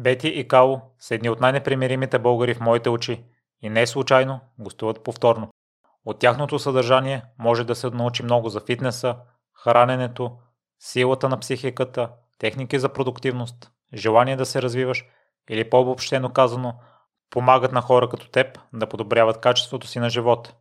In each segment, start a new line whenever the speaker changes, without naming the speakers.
Бети и Кало са едни от най-непримиримите българи в моите очи и не случайно гостуват повторно. От тяхното съдържание може да се научи много за фитнеса, храненето, силата на психиката, техники за продуктивност, желание да се развиваш или по-обобщено казано, помагат на хора като теб да подобряват качеството си на живот.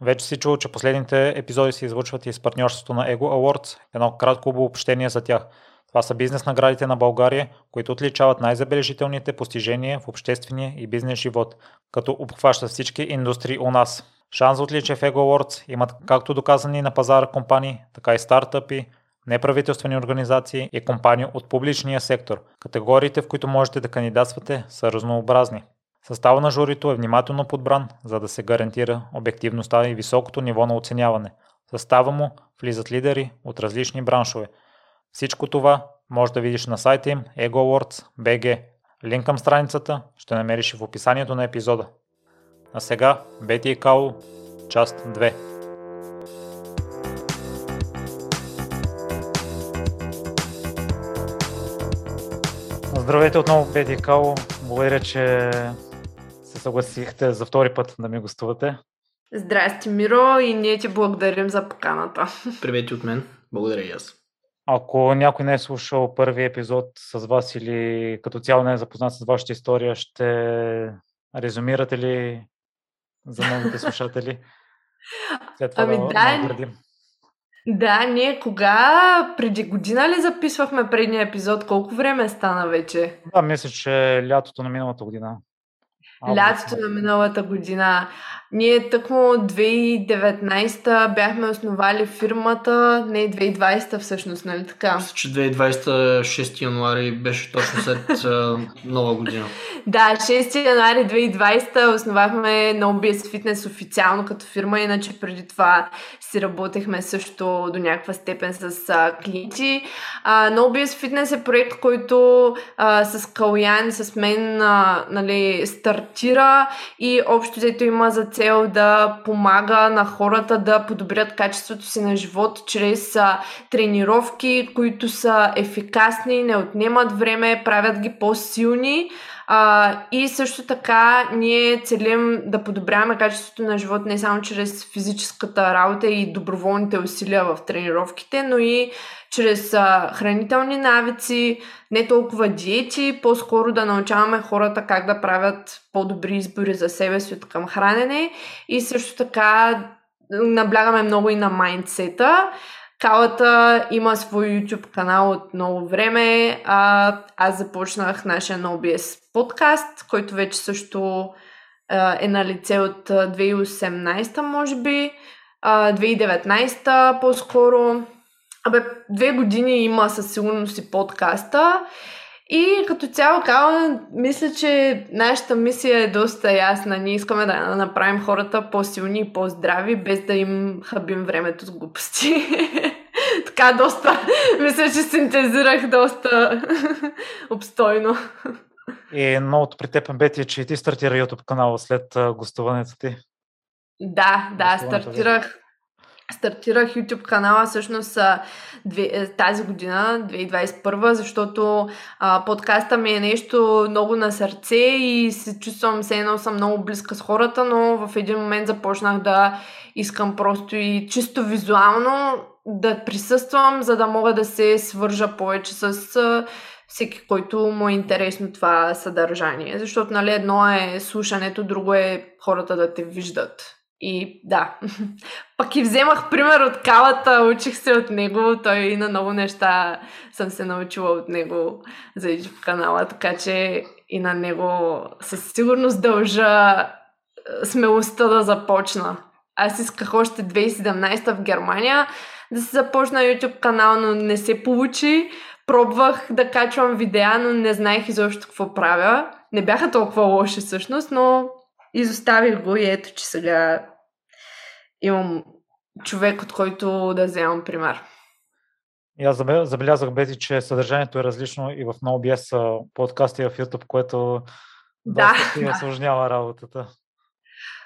Вече си чул, че последните епизоди се излучват и с партньорството на Ego Awards, едно кратко обобщение за тях – това са бизнес наградите на България, които отличават най-забележителните постижения в обществения и бизнес живот, като обхващат всички индустрии у нас. Шанс за отличие в Ego Awards имат както доказани на пазара компании, така и стартъпи, неправителствени организации и компании от публичния сектор. Категориите, в които можете да кандидатствате, са разнообразни. Състава на журито е внимателно подбран, за да се гарантира обективността и високото ниво на оценяване. В състава му влизат лидери от различни браншове – всичко това може да видиш на сайта им egowords.bg. Линк към страницата ще намериш в описанието на епизода. А сега Бети и Као, част 2. Здравейте отново, Бети и Као. Благодаря, че се съгласихте за втори път да ми гостувате.
Здрасти, Миро, и ние ти благодарим за поканата.
Привет от мен. Благодаря и аз.
Ако някой не е слушал първи епизод с вас или като цяло не е запознат с вашата история, ще резюмирате ли за новите слушатели?
След това ами да, да, да, ние кога? Преди година ли записвахме предния епизод? Колко време стана вече?
Да, мисля, че лятото на миналата година.
Лятото на миналата година. Ние тъкмо 2019 бяхме основали фирмата, не 2020 всъщност, нали така?
Мисля, че 2020 6 януари беше точно след нова година.
Да, 6 януари 2020 основахме NoBS Fitness официално като фирма, иначе преди това си работехме също до някаква степен с а, клиенти. А, NoBS Fitness е проект, който а, с Калуян, с мен а, нали, стартира и общо взето има за цел да помага на хората да подобрят качеството си на живот чрез а, тренировки, които са ефикасни, не отнемат време, правят ги по-силни. А, и също така ние целим да подобряваме качеството на живот не само чрез физическата работа и доброволните усилия в тренировките, но и чрез а, хранителни навици, не толкова диети, по-скоро да научаваме хората как да правят по-добри избори за себе си от към хранене и също така наблягаме много и на майндсета. Калата има свой YouTube канал от много време. А, аз започнах нашия NoBS подкаст, който вече също а, е на лице от 2018, може би. А, 2019 по-скоро. Абе, две години има със сигурност и подкаста. И като цяло казвам, мисля, че нашата мисия е доста ясна. Ние искаме да направим хората по-силни и по-здрави, без да им хабим времето с глупости. така доста, мисля, че синтезирах доста обстойно.
И новото при теб, Бети, е, че ти стартира YouTube канала след гостуването ти.
Да, да, стартирах Стартирах YouTube канала всъщност е, тази година, 2021, защото а, подкаста ми е нещо много на сърце и се чувствам все едно съм много близка с хората, но в един момент започнах да искам просто и чисто визуално да присъствам, за да мога да се свържа повече с а, всеки, който му е интересно това съдържание. Защото нали, едно е слушането, друго е хората да те виждат. И да, пък и вземах пример от калата, учих се от него, той и на много неща съм се научила от него за YouTube канала, така че и на него със сигурност дължа е, смелостта да започна. Аз исках още 2017 в Германия да се започна YouTube канал, но не се получи. Пробвах да качвам видеа, но не знаех изобщо какво правя. Не бяха толкова лоши всъщност, но изоставих го и ето, че сега имам човек, от който да вземам пример.
И аз забелязах, Бети, че съдържанието е различно и в NoBS подкасти и в YouTube, което да, да. осложнява работата.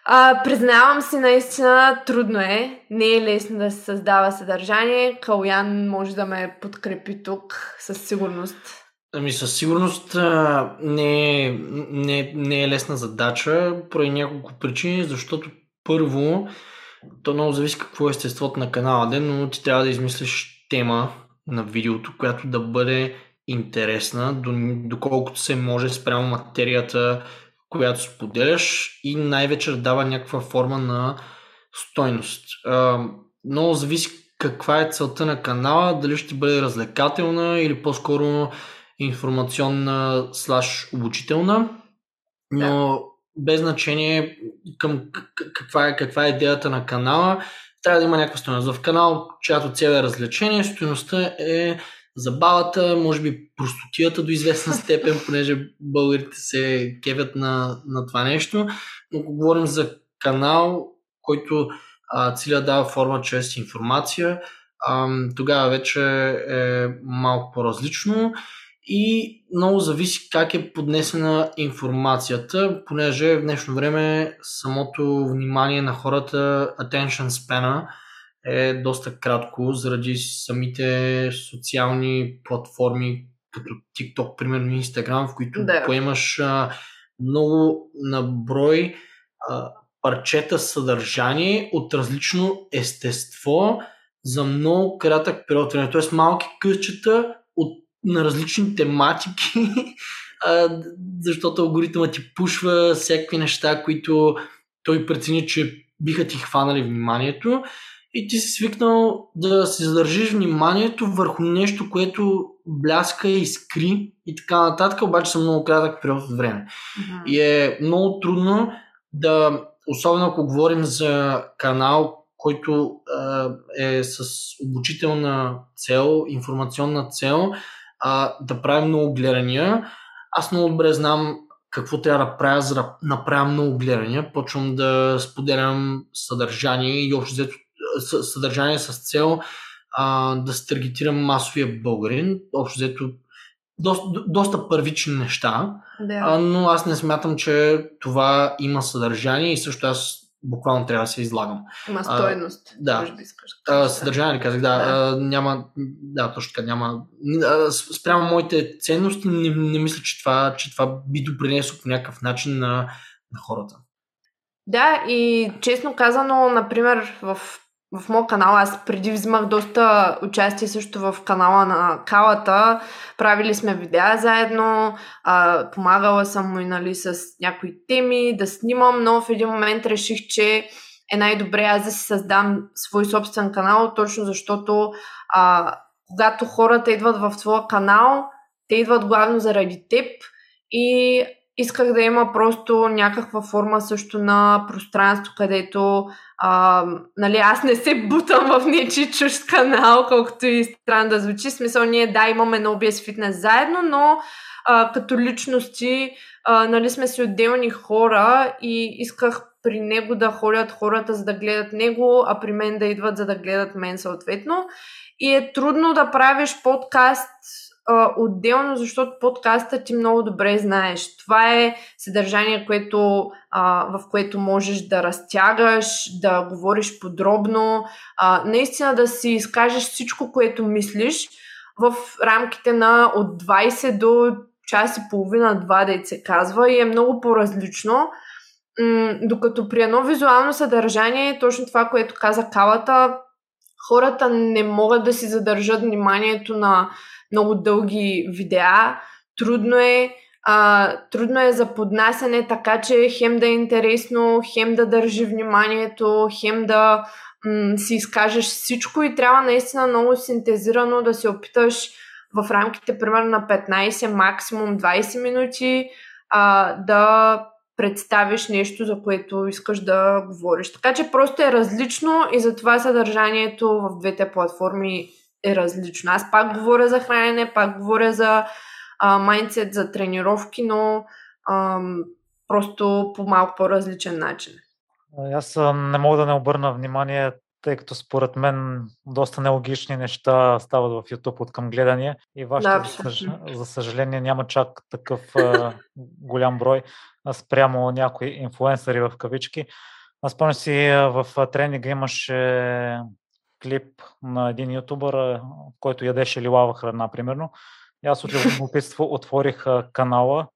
А, признавам си, наистина трудно е. Не е лесно да се създава съдържание. Калуян може да ме подкрепи тук със сигурност.
Ами със сигурност не е, не, не е лесна задача, поради няколко причини, защото първо, то много зависи какво е естеството на канала ден, но ти трябва да измислиш тема на видеото, която да бъде интересна, доколкото се може спрямо материята, която споделяш и най-вече дава някаква форма на стойност. Много зависи каква е целта на канала, дали ще бъде развлекателна или по-скоро информационна слаш обучителна, но. Без значение към каква е, каква е идеята на канала, трябва да има някаква стоеност. В канал, чиято цел е развлечение, стоеността е забавата, може би простотията до известна степен, понеже българите се кевят на, на това нещо. Но ако говорим за канал, който а, целя дава форма чрез информация, а, тогава вече е малко по-различно и много зависи как е поднесена информацията, понеже в днешно време самото внимание на хората, attention span е доста кратко заради самите социални платформи, като TikTok, примерно Instagram, в които да. поемаш а, много наброй а, парчета съдържание от различно естество за много кратък период време. Тоест малки късчета на различни тематики, а, защото алгоритъмът ти пушва всякакви неща, които той прецени, че биха ти хванали вниманието и ти си свикнал да си задържиш вниманието върху нещо, което бляска и скри и така нататък, обаче са много кратък период от време. Mm-hmm. И е много трудно да, особено ако говорим за канал, който е, е с обучителна цел, информационна цел, а, да правим много гледания. Аз много добре знам какво трябва да правя, за да направя много гледания. Почвам да споделям съдържание и общо взето съдържание с цел а, да се таргетирам масовия българин. Общо взето доста, доста първични неща, да. а, но аз не смятам, че това има съдържание и също аз буквално трябва да се излагам.
Има стойност.
А, да. Може да искаш. А, съдържание ли казах, да. да. А, няма, да, точно така, няма. А, спрямо моите ценности, не, не мисля, че това, че това би допринесло по някакъв начин на, на хората.
Да, и честно казано, например, в в моят канал. Аз преди взимах доста участие също в канала на Калата. Правили сме видеа заедно, а, помагала съм му и нали, с някои теми да снимам, но в един момент реших, че е най-добре аз да си създам свой собствен канал, точно защото а, когато хората идват в твоя канал, те идват главно заради теб и исках да има просто някаква форма също на пространство, където а, нали, аз не се бутам в нечи чуж канал, колкото и странно да звучи. Смисъл, ние да, имаме на OBS фитнес заедно, но а, като личности а, нали, сме си отделни хора и исках при него да ходят хората, за да гледат него, а при мен да идват, за да гледат мен съответно. И е трудно да правиш подкаст отделно, защото подкаста ти много добре знаеш. Това е съдържание, което, а, в което можеш да разтягаш, да говориш подробно, а, наистина да си изкажеш всичко, което мислиш в рамките на от 20 до час и половина, два да се казва и е много по-различно. М- докато при едно визуално съдържание, точно това, което каза Калата, хората не могат да си задържат вниманието на много дълги видеа. Трудно е, а, трудно е за поднасяне, така че хем да е интересно, хем да държи вниманието, хем да м- си изкажеш всичко и трябва наистина много синтезирано да се опиташ в рамките примерно на 15, максимум 20 минути а, да представиш нещо, за което искаш да говориш. Така че просто е различно и затова съдържанието в двете платформи е различно. Аз пак говоря за хранене, пак говоря за майндсет, за тренировки, но а, просто по малко по-различен начин.
Аз не мога да не обърна внимание, тъй като според мен доста нелогични неща стават в YouTube от към гледания и вашите, да, за, съж... за съжаление, няма чак такъв а, голям брой спрямо някои инфуенсъри в кавички. Аз спомням си в тренинга имаше клип на един ютубър, който ядеше лилава храна, примерно. Аз от любопитство отворих канала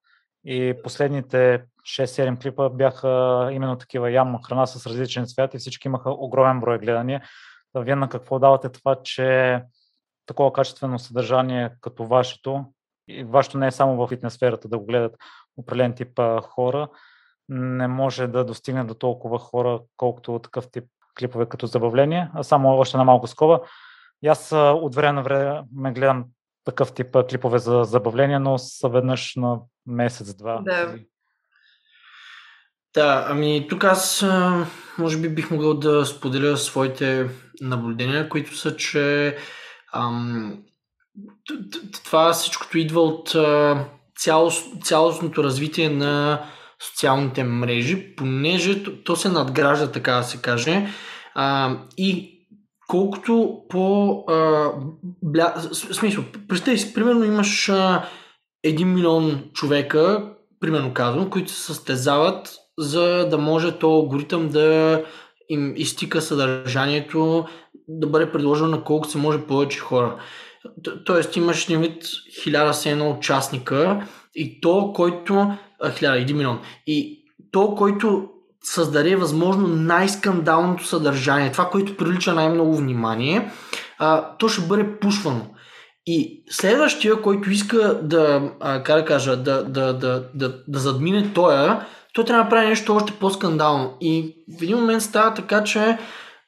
и последните 6-7 клипа бяха именно такива ям храна с различен цвят и всички имаха огромен брой гледания. вие на какво давате това, че такова качествено съдържание като вашето, и вашето не е само в фитнес сферата да го гледат определен тип хора, не може да достигне до толкова хора, колкото такъв тип клипове като забавление. А само още на малко скоба. И аз от време на време гледам такъв тип клипове за забавление, но съведнъж на месец-два.
Да.
Да, ами тук аз може би бих могъл да споделя своите наблюдения, които са, че ам, това всичкото идва от цялост, цялостното развитие на социалните мрежи, понеже то се надгражда, така да се каже. А, и колкото по... А, бля, смисъл, представи си, примерно имаш а, 1 милион човека, примерно казвам, които се състезават, за да може то алгоритъм да им изтика съдържанието, да бъде предложено на колко се може повече хора. Тоест имаш един вид 1001 участника и то, който... 1001 милион. И то, който създаде възможно най-скандалното съдържание, това, което прилича най-много внимание, а, то ще бъде пушвано. И следващия, който иска да, а, как да кажа, да, да, да, да, да задмине тоя, той трябва да прави нещо още по-скандално. И в един момент става така, че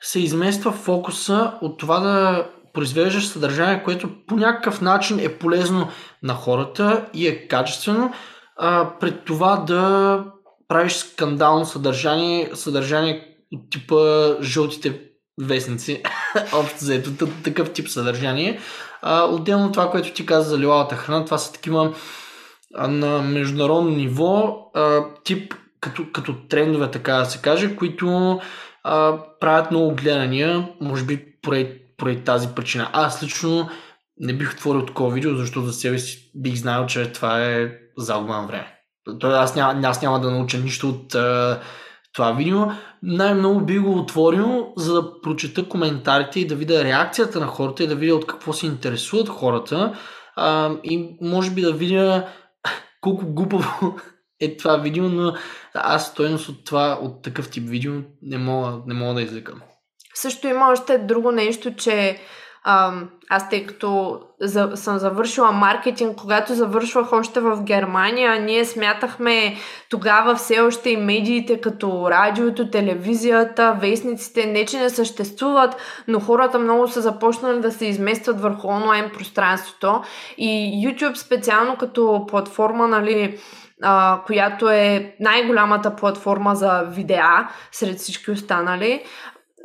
се измества фокуса от това да произвеждаш съдържание, което по някакъв начин е полезно на хората и е качествено, а, пред това да правиш скандално съдържание, съдържание от типа жълтите вестници, общо заето такъв тип съдържание. Отделно това, което ти каза за лилавата храна, това са такива на международно ниво а, тип като, като трендове, така да се каже, които а, правят много гледания, може би поради тази причина. Аз лично не бих отворил такова видео, защото за себе си бих знаел, че това е загуба на време. Той, аз, няма, аз няма да науча нищо от а, това видео. Най-много би го отворил, за да прочета коментарите и да видя реакцията на хората и да видя от какво се интересуват хората. А, и може би да видя колко глупаво е това видео, но аз стоеност от това, от такъв тип видео не мога, не мога да извлекам.
Също има още друго нещо, че аз тъй като за, съм завършила маркетинг, когато завършвах още в Германия, ние смятахме тогава все още и медиите като радиото, телевизията, вестниците, не че не съществуват, но хората много са започнали да се изместват върху онлайн пространството. И YouTube специално като платформа, нали, а, която е най-голямата платформа за видеа сред всички останали,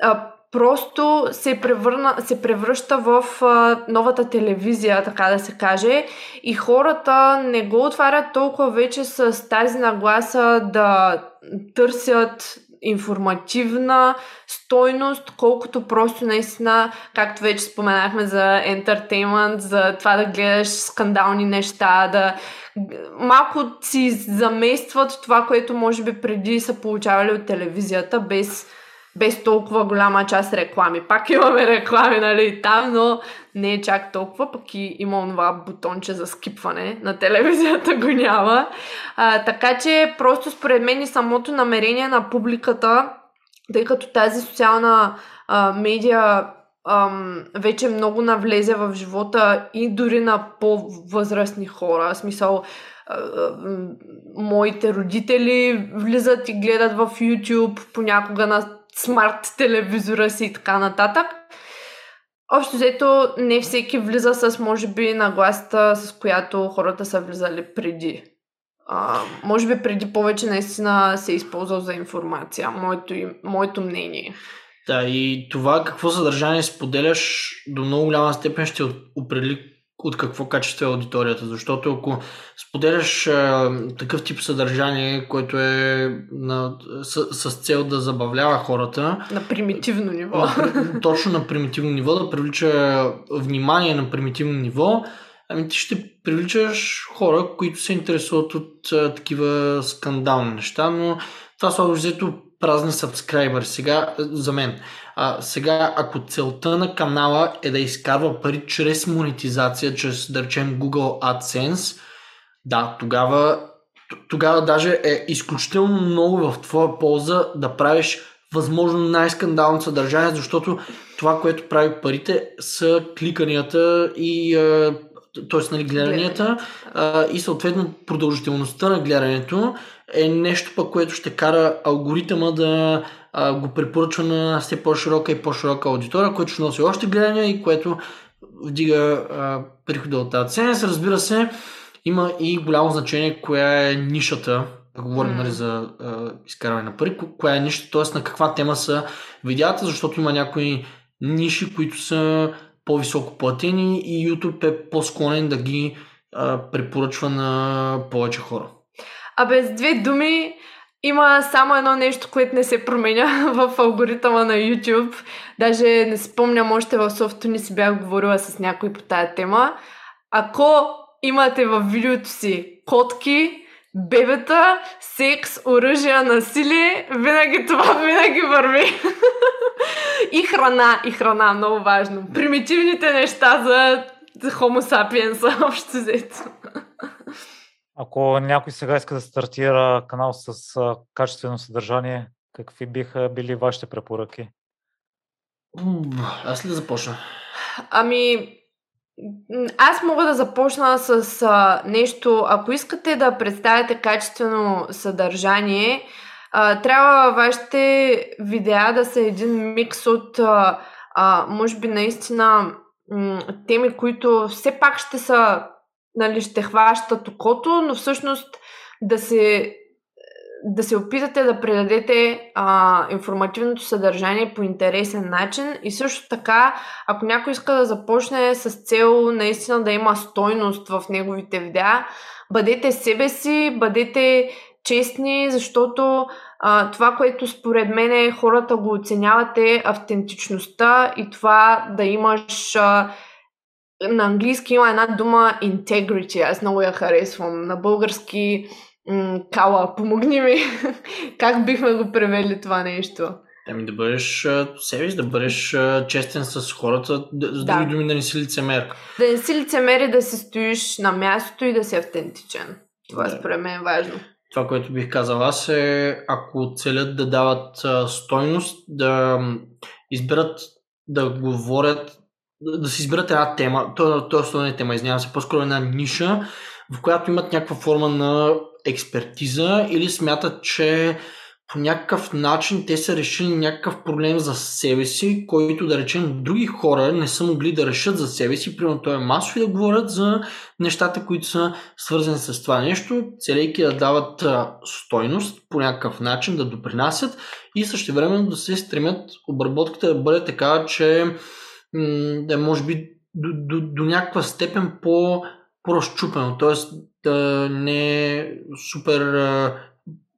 а, просто се, превърна, се превръща в а, новата телевизия, така да се каже. И хората не го отварят толкова вече с тази нагласа да търсят информативна стойност, колкото просто наистина, както вече споменахме за ентертеймент, за това да гледаш скандални неща, да малко си заместват това, което може би преди са получавали от телевизията, без без толкова голяма част реклами. Пак имаме реклами, нали, там, но не е чак толкова, пък и има това бутонче за скипване на телевизията го няма. А, така че просто според мен и самото намерение на публиката, тъй като тази социална а, медия ам, вече много навлезе в живота и дори на по-възрастни хора. В смисъл, моите родители влизат и гледат в YouTube понякога на смарт телевизора си и така нататък. Общо взето не всеки влиза с, може би, нагласата, с която хората са влизали преди. А, може би преди повече наистина се е използвал за информация. Моето, моето мнение.
Да, и това какво съдържание споделяш до много голяма степен ще определи от какво качество е аудиторията. Защото ако споделяш а, такъв тип съдържание, което е на, с, с цел да забавлява хората.
На примитивно ниво.
На, точно на примитивно ниво, да привлича внимание на примитивно ниво, ами ти ще привличаш хора, които се интересуват от а, такива скандални неща, но това слабо взето празни сабскрайбър. Сега, за мен, а, сега, ако целта на канала е да изкарва пари чрез монетизация, чрез, да речем, Google AdSense, да, тогава, тогава даже е изключително много в твоя полза да правиш възможно най-скандално съдържание, защото това, което прави парите са кликанията и т.е. Нали, гледанията а, и съответно продължителността на гледането е нещо пък, което ще кара алгоритъма да а, го препоръчва на все по-широка и по-широка аудитория, което ще носи още гледания и което вдига а, прихода от цена. Разбира се, има и голямо значение коя е нишата, да говорим mm. нали, за а, изкарване на пари, коя е нишата, т.е. на каква тема са видеята, защото има някои ниши, които са по-високо платени и YouTube е по-склонен да ги а, препоръчва на повече хора.
А без две думи, има само едно нещо, което не се променя в алгоритъма на YouTube. Даже не спомням, още в софто ни си бях говорила с някой по тая тема. Ако имате в видеото си котки, бебета, секс, оръжия, насилие, винаги това винаги върви. и храна, и храна, много важно. Примитивните неща за Homo sapiens, общо взето.
Ако някой сега иска да стартира канал с качествено съдържание, какви биха били вашите препоръки?
Аз ли да започна?
Ами, аз мога да започна с а, нещо. Ако искате да представите качествено съдържание, а, трябва вашите видеа да са един микс от, а, а, може би, наистина м- теми, които все пак ще са, нали, ще хващат окото, но всъщност да се да се опитате да предадете а, информативното съдържание по интересен начин и също така, ако някой иска да започне с цел наистина да има стойност в неговите видеа, бъдете себе си, бъдете честни, защото а, това, което според мен е, хората го оценяват е автентичността и това да имаш а, на английски има една дума integrity, аз много я харесвам. На български Кала, помогни ми. как бихме го превели това нещо?
Ами да бъдеш себе да бъдеш честен с хората, с да. други думи да не си лицемер.
Да не си лицемер и да се стоиш на мястото и да си автентичен. Това да. според мен е важно.
Това, което бих казал аз е, ако целят да дават стойност, да изберат да говорят, да си изберат една тема, то, то е тема, извинявам се, по-скоро една ниша, в която имат някаква форма на експертиза или смятат, че по някакъв начин те са решили някакъв проблем за себе си, който да речем други хора не са могли да решат за себе си, примерно той е масов и да говорят за нещата, които са свързани с това нещо, целейки да дават стойност по някакъв начин, да допринасят и също време да се стремят обработката да бъде така, че да може би до, до, до някаква степен по по-разчупено, т.е. да не е супер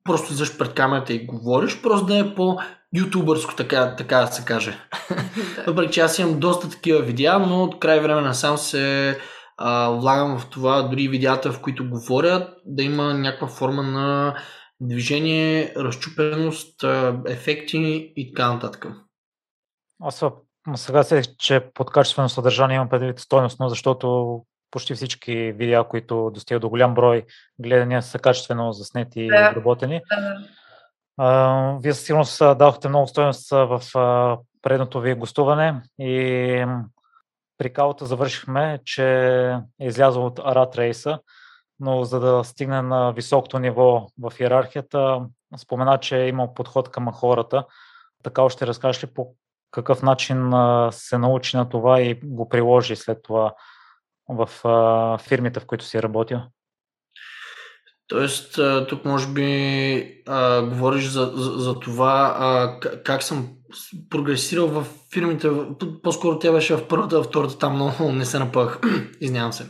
просто излъж пред камерата и говориш, просто да е по ютубърско, така, така да се каже. Въпреки, че аз имам доста такива видеа, но от край време насам се а, влагам в това, дори видеята, в които говоря, да има някаква форма на движение, разчупеност, ефекти и така нататък.
Аз сега се, че под качествено съдържание имам предвид стойностно, защото почти всички видеа, които достигат до голям брой гледания, са качествено заснети да. и обработени. Да. вие със сигурност дадохте много стоеност в предното ви гостуване и при калата завършихме, че е излязъл от Арат Рейса, но за да стигне на високото ниво в иерархията, спомена, че е имал подход към хората. Така още разкажеш ли по какъв начин се научи на това и го приложи след това в а, фирмите, в които си е работил?
Тоест, тук може би а, говориш за, за, за това а, как съм прогресирал в фирмите. По-скоро тя беше в първата, в втората, там много не се напах. Изнявам се.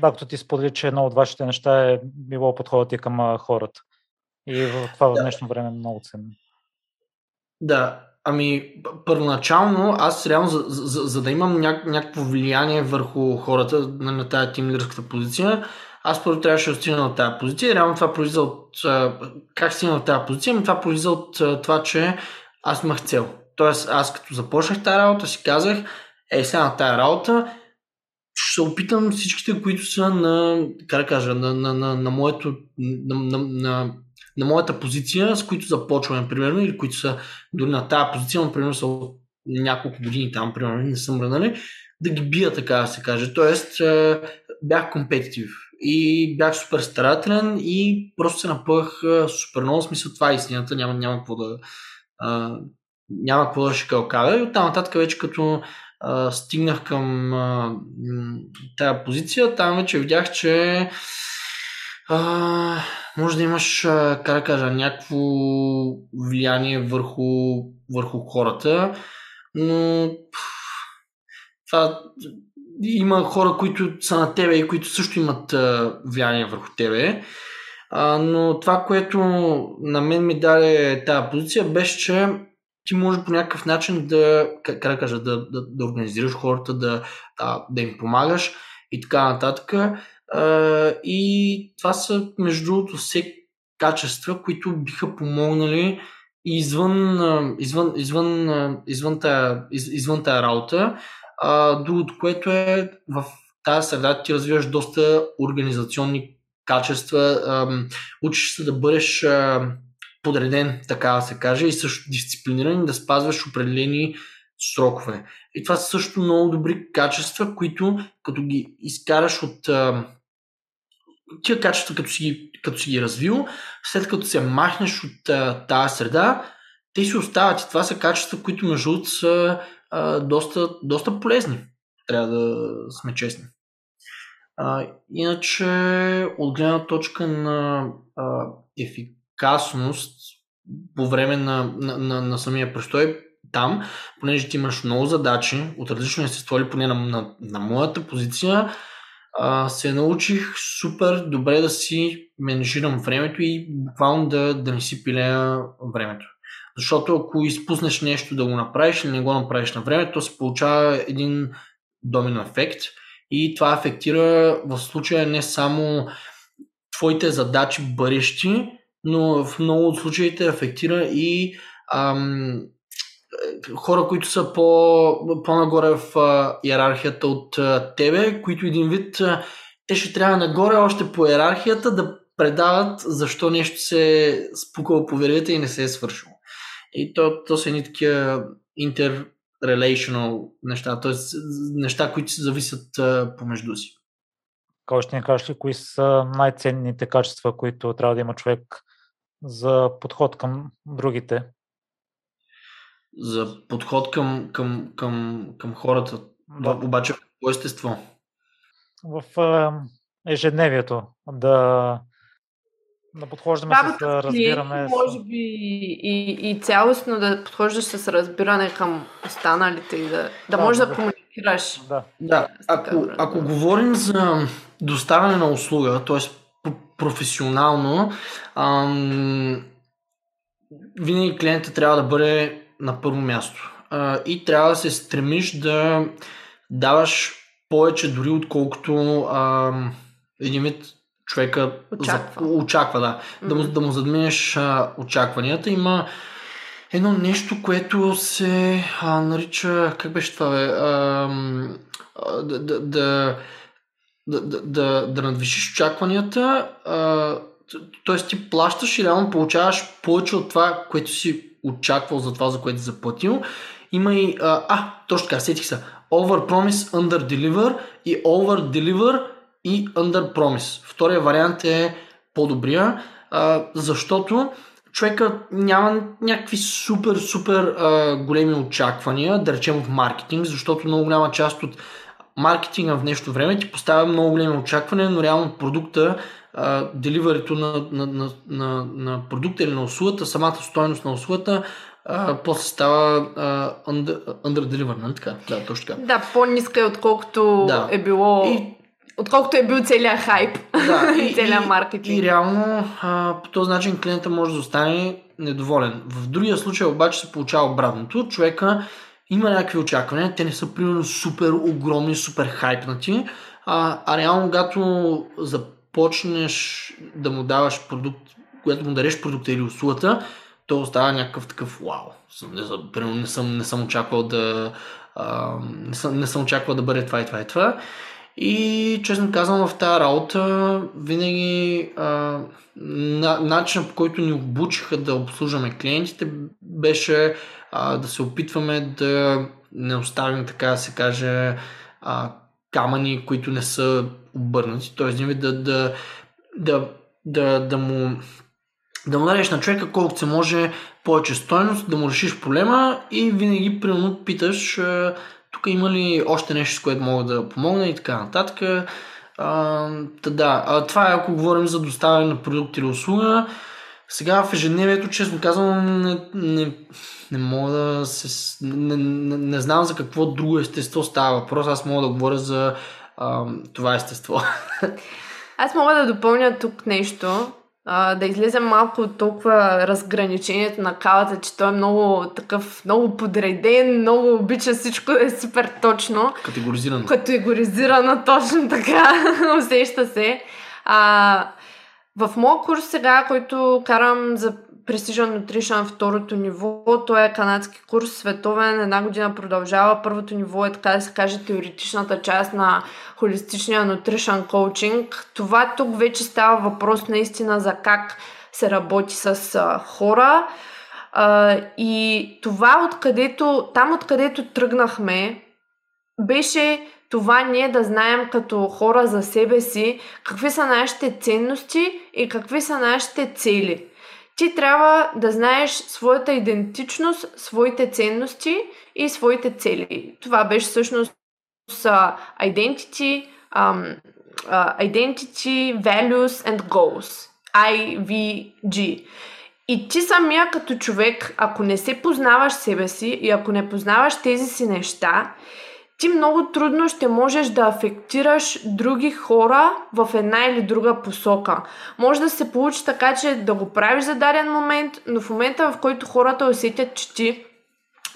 Да, като ти сподели, че едно от вашите неща е било подходът ти към хората. И в това в днешно време е много ценно.
Да, Ами, първоначално аз реално, за, за, за да имам ня, някакво влияние върху хората на, на тази тим лидерската позиция, аз първо трябваше да стигна на тази позиция. Реално това произлиза от... Как стигна на тази позиция? Ами това произлиза от това, че аз имах цел. Тоест, аз като започнах тази работа, си казах, е, сега на тази работа ще се опитам всичките, които са на, как да кажа, на, на, на, на, моето, на, на, на, на моята позиция, с които започваме, примерно, или които са дори на тази позиция, но, примерно, са няколко години там, примерно, не съм мръднали, да ги бия, така да се каже. Тоест, бях компетитив и бях супер старателен и просто се напъх супер много. Смисъл, това е истината, няма, няма какво да, а, няма какво да шикалкавя. И оттам нататък вече като а, стигнах към а, тая позиция, там вече видях, че а, може да имаш, как да кажа, някакво влияние върху, върху хората, но това има хора, които са на тебе и които също имат влияние върху тебе. А, но това, което на мен ми даде тази позиция, беше, че ти може по някакъв начин да, как да кажа, да, да, да организираш хората, да, да, да им помагаш и така нататък. И това са, между другото, все качества, които биха помогнали извън, извън, извън, извън, извън тая работа. Другото, което е в тази среда ти развиваш доста организационни качества, учиш се да бъдеш подреден, така да се каже, и също дисциплиниран да спазваш определени срокове. И това са също много добри качества, които като ги изкараш от тия качества, като си, като си ги развил, след като се махнеш от тази среда, те си остават. И това са качества, които между другото са а, доста, доста полезни. Трябва да сме честни. А, иначе, от гледна точка на а, ефикасност по време на, на, на, на самия престой, там, понеже ти имаш много задачи от различно естество или поне на, на, на моята позиция, се научих супер добре да си менежирам времето и буквално да, да не си пилея времето. Защото ако изпуснеш нещо да го направиш или не го направиш на време, то се получава един домино ефект и това афектира в случая не само твоите задачи бъдещи, но в много от случаите афектира и ам, хора, които са по, по-нагоре в а, иерархията от а, тебе, които един вид а, те ще трябва нагоре още по иерархията да предават защо нещо се е спукало по веригата и не се е свършило. И то, то са едни такива interrelational неща, т.е. неща, които се зависят а, помежду си.
Кой ще ни кажеш ли кои са най-ценните качества, които трябва да има човек за подход към другите?
За подход към, към, към, към хората. Да. Обаче в какво естество?
В ежедневието. Да, да подхождаме с разбиране.
Може би и, и цялостно да подхождаш с разбиране към останалите и да, да, да можеш да, да комуникираш.
Да. да. Ако, ако говорим за доставяне на услуга, т.е. професионално, ам, винаги клиентът трябва да бъде на първо място. А, и трябва да се стремиш да даваш повече дори отколкото ам, един вид човека
очаква,
за, очаква да. Mm-hmm. Да, му, да му задминеш а, очакванията. Има едно нещо, което се а, нарича, как беше това бе, а, да, да, да, да, да, да надвишиш очакванията, т.е. ти плащаш и реално получаваш повече от това, което си очаквал за това, за което си заплатил. Има и, а, а точно така, сетих се, over promise, under deliver и over deliver и under promise. Втория вариант е по-добрия, а, защото човека няма някакви супер, супер а, големи очаквания, да речем в маркетинг, защото много голяма част от маркетинга в нещо време ти поставя много големи очаквания, но реално продукта, деливарито на, на, на, на, на продукта или на услугата, самата стоеност на услугата, а, после става uh, under, under нали така? Да, точно така.
Да, по-ниска е отколкото да. е било и Отколкото е бил целият хайп да, и, целият маркетинг.
И, и реално а, по този начин клиента може да остане недоволен. В другия случай обаче се получава обратното. Човека има някакви очаквания, те не са примерно супер огромни, супер хайпнати, а, а реално когато за почнеш да му даваш продукт, когато му дареш продукта или услугата, то остава някакъв такъв вау. Не, съм, не, съм, не съм очаквал да не, съм, не съм очаквал да бъде това и това и това. И честно казвам, в тази работа винаги на, начинът по който ни обучиха да обслужваме клиентите беше а, да се опитваме да не оставим, така да се каже, а, камъни, които не са обърнати. Т.е. да, да, да, да, да му да му дадеш на човека колкото се може повече стойност, да му решиш проблема и винаги примерно питаш тук има ли още нещо, с което мога да помогна и така нататък. А, да, а, това е ако говорим за доставяне на продукт или услуга. Сега в ежедневието, честно казвам, не, не, не мога да се... Не, не, не знам за какво друго естество става въпрос. Аз мога да говоря за а, това естество.
Аз мога да допълня тук нещо а, да излезем малко от толкова разграничението на калата, че той е много такъв, много подреден, много обича всичко да е супер точно.
Категоризирано.
Категоризирано, точно така, усеща се. А, в моят курс сега, който карам за Precision Nutrition второто ниво. Той е канадски курс, световен, една година продължава. Първото ниво е така да се каже теоретичната част на холистичния nutrition coaching. Това тук вече става въпрос наистина за как се работи с хора. И това откъдето, там откъдето тръгнахме, беше това ние да знаем като хора за себе си какви са нашите ценности и какви са нашите цели. Ти трябва да знаеш своята идентичност, своите ценности и своите цели. Това беше всъщност uh, identity, um, uh, identity, values and goals. IVG. И ти самия като човек, ако не се познаваш себе си и ако не познаваш тези си неща, ти много трудно ще можеш да афектираш други хора в една или друга посока. Може да се получи така, че да го правиш за даден момент, но в момента в който хората усетят, че ти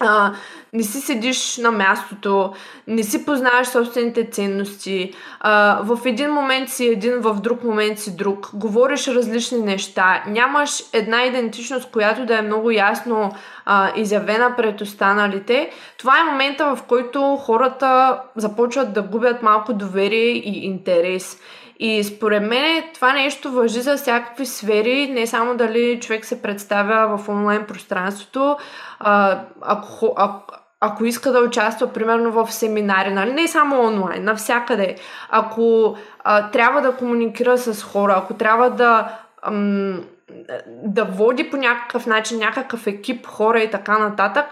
а, не си седиш на мястото, не си познаваш собствените ценности, а, в един момент си един, в друг момент си друг, говориш различни неща, нямаш една идентичност, която да е много ясно а, изявена пред останалите, това е момента, в който хората започват да губят малко доверие и интерес. И според мен това нещо въжи за всякакви сфери, не само дали човек се представя в онлайн пространството, а, ако, ако, ако иска да участва, примерно в семинари, нали? не само онлайн, навсякъде. Ако а, трябва да комуникира с хора, ако трябва да, ам, да води по някакъв начин някакъв екип хора и така нататък,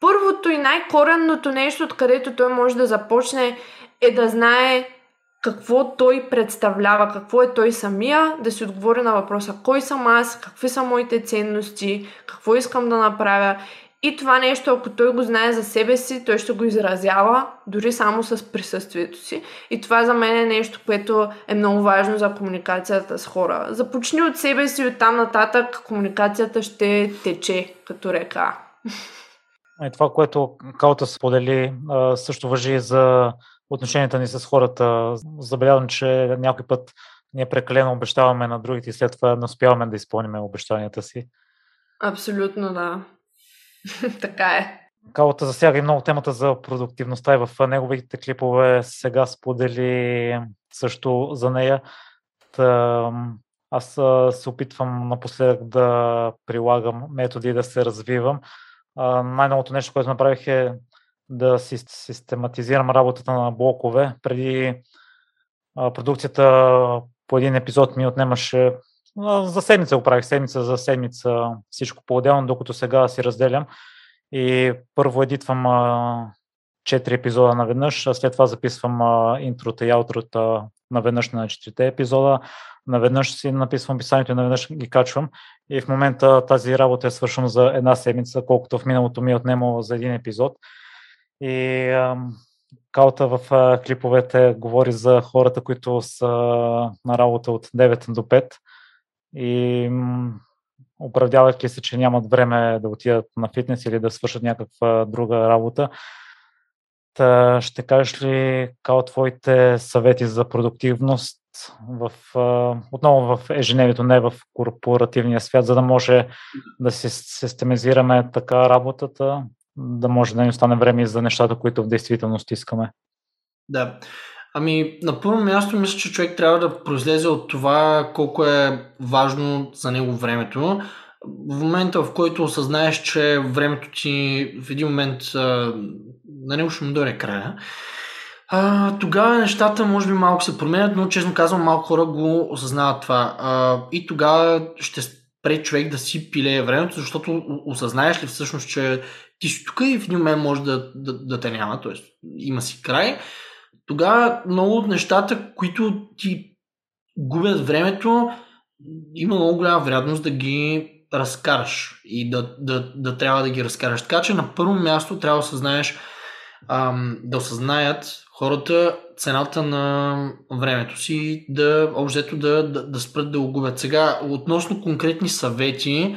първото и най-коренното нещо, откъдето той може да започне, е да знае какво той представлява, какво е той самия, да си отговори на въпроса кой съм аз, какви са моите ценности, какво искам да направя. И това нещо, ако той го знае за себе си, той ще го изразява дори само с присъствието си. И това за мен е нещо, което е много важно за комуникацията с хора. Започни от себе си и оттам нататък комуникацията ще тече като река.
И това, което Калта сподели, също въжи за отношенията ни с хората. Забелязвам, че някой път ние прекалено обещаваме на другите и след това не успяваме да изпълним обещанията си.
Абсолютно, да. така е.
Калата засяга и много темата за продуктивността и в неговите клипове сега сподели също за нея. Та, аз се опитвам напоследък да прилагам методи да се развивам. Най-новото нещо, което направих е да систематизирам работата на блокове. Преди продукцията по един епизод ми отнемаше за седмица го правих, седмица за седмица всичко по-отделно, докато сега си разделям и първо едитвам четири епизода наведнъж, а след това записвам интрота и аутрота наведнъж на четирите епизода, наведнъж си написвам писанието и наведнъж ги качвам и в момента тази работа е свършена за една седмица, колкото в миналото ми е отнемало за един епизод. И Калта в клиповете говори за хората, които са на работа от 9 до 5 и оправдявайки се, че нямат време да отидат на фитнес или да свършат някаква друга работа. Та ще кажеш ли, Као, твоите съвети за продуктивност в, отново в ежедневието, не в корпоративния свят, за да може да си системизираме така работата, да може да ни остане време за нещата, които в действителност искаме.
Да. Ами, на първо място мисля, че човек трябва да произлезе от това колко е важно за него времето. В момента, в който осъзнаеш, че времето ти в един момент на него ще му дойде края, а, тогава нещата може би малко се променят, но честно казвам малко хора го осъзнават това. А, и тогава ще спре човек да си пилее времето, защото осъзнаеш ли всъщност, че ти си тук и в един момент може да, да, да те няма, т.е. има си край. Тогава много от нещата, които ти губят времето, има много голяма вероятност да ги разкараш и да, да, да трябва да ги разкараш. Така че на първо място трябва да осъзнаеш, ам, да осъзнаят хората цената на времето си, да общо да, да, да спрат да го губят. Сега, относно конкретни съвети,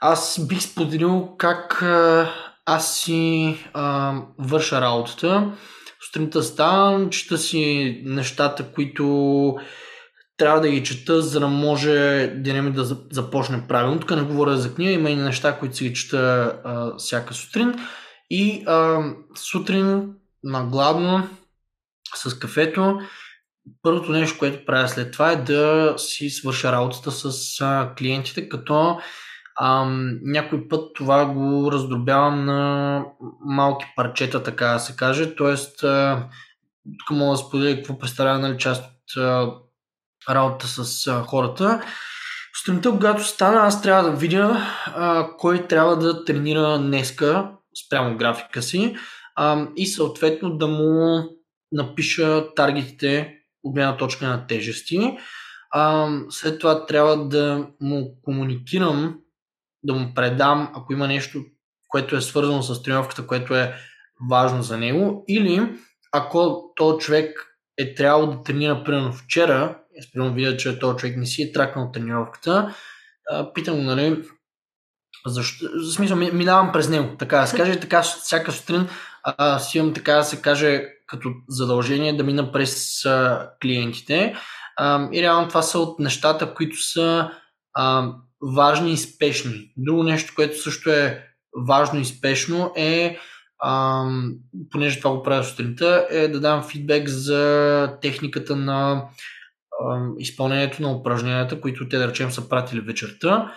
аз бих споделил как а, аз си а, върша работата. Сутринта ставам, чета си нещата, които трябва да ги чета, за да може деня ми да започне правилно. Тук не говоря за книга, има и неща, които си ги чета а, всяка сутрин. И а, сутрин нагладно с кафето. Първото нещо, което правя след това е да си свърша работата с а, клиентите, като ам, някой път това го раздробявам на малки парчета, така да се каже. Тоест, а, тук мога да споделя какво представлява нали, част от а, работата с а, хората. Сутринта, когато стана, аз трябва да видя а, кой трябва да тренира днеска спрямо графика си а, и съответно да му напиша таргетите от гледна точка на тежести. А, след това трябва да му комуникирам, да му предам, ако има нещо, което е свързано с тренировката, което е важно за него. Или ако този човек е трябвало да тренира примерно вчера, примерно видя, че този човек не си е тракнал тренировката, питам го, нали, защо, в смисъл, минавам през него, така да се каже, така всяка сутрин а, си имам, така да се каже, като задължение да мина през а, клиентите. А, и реално това са от нещата, които са а, важни и спешни. Друго нещо, което също е важно и спешно е, а, понеже това го правя сутринта, е да дам фидбек за техниката на а, изпълнението на упражненията, които те да речем са пратили вечерта.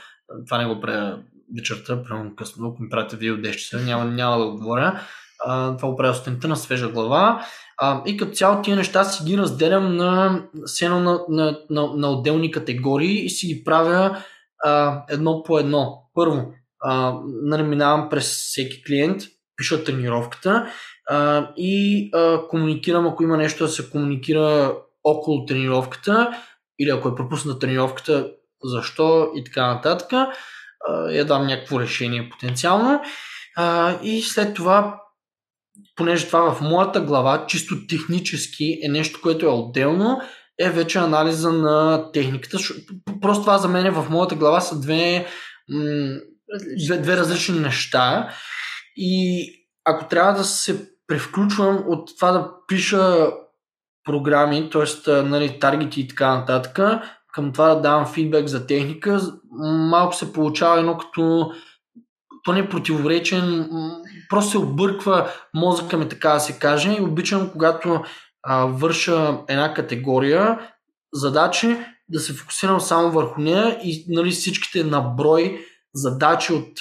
Това не го правя вечерта, прямо късно, ако ми пратите вие от 10 часа, няма, няма да говоря. А, това го правя сутринта на свежа глава. А, и като цяло тия неща си ги разделям на, на, на, на, на отделни категории и си ги правя а, едно по едно. Първо, а, нали, минавам през всеки клиент, пиша тренировката а, и а, комуникирам, ако има нещо да се комуникира около тренировката или ако е пропусна тренировката, защо и така нататък. А, я дам някакво решение потенциално. А, и след това понеже това в моята глава, чисто технически е нещо, което е отделно, е вече анализа на техниката. Просто това за мен е в моята глава са две, две, две различни неща. И ако трябва да се превключвам от това да пиша програми, т.е. Нали, таргети и така нататък, към това да давам фидбек за техника, малко се получава едно като то не е противоречен, просто се обърква мозъка ми, така да се каже. И обичам, когато а, върша една категория задачи, да се фокусирам само върху нея и нали, всичките наброй задачи от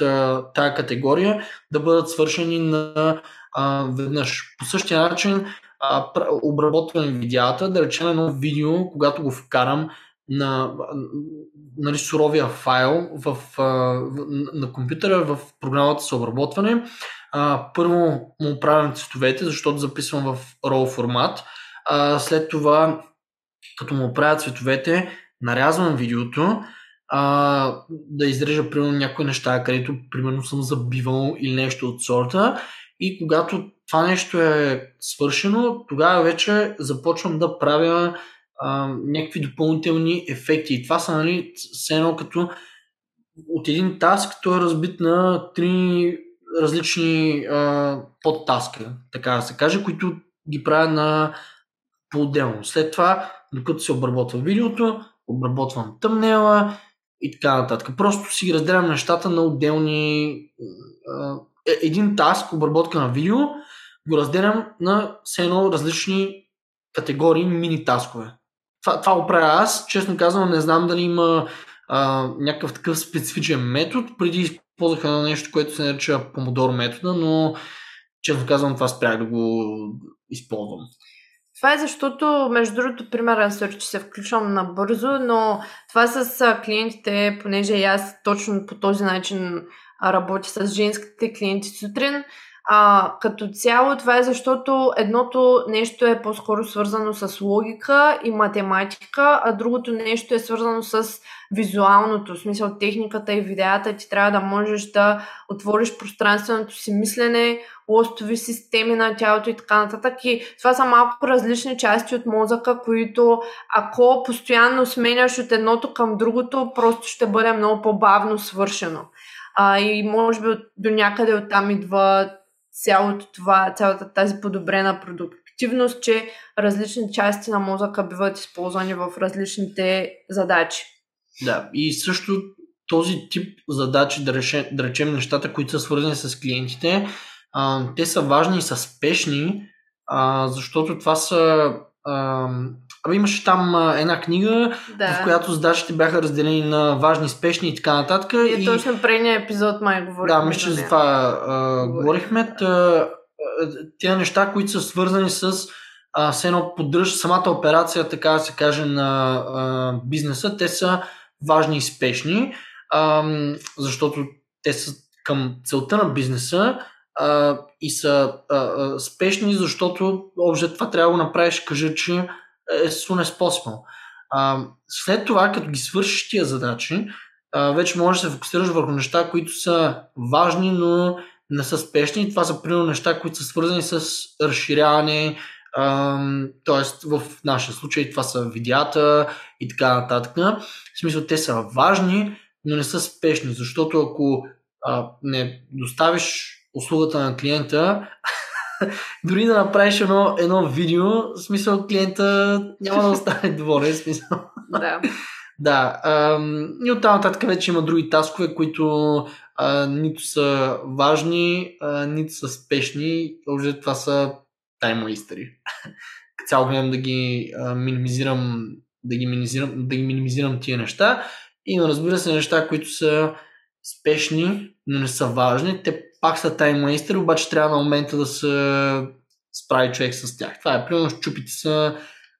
тая категория да бъдат свършени на а, веднъж. По същия начин а, обработвам видеята, да речем едно видео, когато го вкарам на нали, суровия файл в, а, на компютъра в програмата за обработване. А, първо му правям цветовете, защото записвам в RAW формат. А, след това, като му правя цветовете, нарязвам видеото, а, да изрежа примерно някои неща, където примерно съм забивал или нещо от сорта. И когато това нещо е свършено, тогава вече започвам да правя а, някакви допълнителни ефекти. И това са, нали, все едно като от един таск той е разбит на три различни а, подтаска, така да се каже, които ги правя на по-отделно. След това докато се обработва видеото, обработвам тъмнела и така нататък. Просто си разделям нещата на отделни... Е, един таск, обработка на видео, го разделям на все едно различни категории мини таскове. Това, това го правя аз. Честно казвам, не знам дали има а, някакъв такъв специфичен метод. Преди използвах едно нещо, което се нарича помодор метода, но честно казвам, това спрях да го използвам.
Това е защото, между другото, примерен че се включвам набързо, но това с клиентите, понеже и аз точно по този начин работя с женските клиенти сутрин, а, като цяло това е защото едното нещо е по-скоро свързано с логика и математика, а другото нещо е свързано с визуалното, в смисъл техниката и видеята. Ти трябва да можеш да отвориш пространственото си мислене, лостови системи на тялото и така нататък. И това са малко различни части от мозъка, които ако постоянно сменяш от едното към другото, просто ще бъде много по-бавно свършено. А, и може би до някъде оттам идва цялото това, цялата тази подобрена продуктивност, че различни части на мозъка биват използвани в различните задачи.
Да, и също този тип задачи, да, речем, да речем нещата, които са свързани с клиентите, а, те са важни и са спешни, а, защото това са Абе имаше там а, една книга, да. в която задачите бяха разделени на важни, спешни и така нататък.
И, и... точно предния епизод май говорихме.
Да, мисля, че за това а, говорихме. Тя неща, които са свързани с а, с едно поддръж самата операция, така да се каже, на а, бизнеса, те са важни и спешни, а, защото те са към целта на бизнеса а, и са а, а, спешни, защото общо това трябва да го направиш, кажа, че е soon as possible. След това, като ги свършиш тия задачи, а, вече можеш да се фокусираш върху неща, които са важни, но не са спешни. Това са примерно неща, които са свързани с разширяване, т.е. в нашия случай това са видеята и така нататък. В смисъл, те са важни, но не са спешни, защото ако а, не доставиш услугата на клиента, дори да направиш едно, едно видео, в смисъл клиента няма да остане доволен. Смисъл.
Да.
да. Ам, и оттам нататък вече има други таскове, които а, нито са важни, а, нито са спешни. Общо това са таймуистери. Цяло гледам да ги а, минимизирам, да ги минимизирам, да ги минимизирам тия неща. И разбира се неща, които са спешни, но не са важни. Те пак са таймейстери, обаче трябва на момента да се справи човек с тях. Това е, примерно, щупите са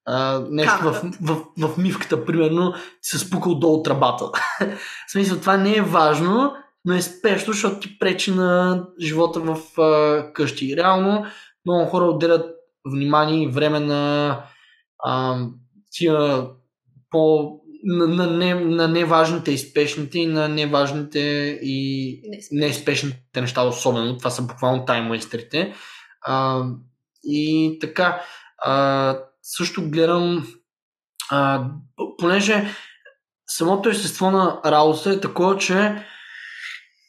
а, нещо в, в, в, в мивката, примерно, се спукал долу тръбата. в смисъл, това не е важно, но е спешно, защото ти пречи на живота в а, къщи. реално, много хора отделят внимание и време на а, тия по на, на, не, на неважните и спешните и на неважните и неспешните неща особено. Това са буквално таймуестерите. А, и така, а, също гледам, а, понеже самото естество на работа е такова, че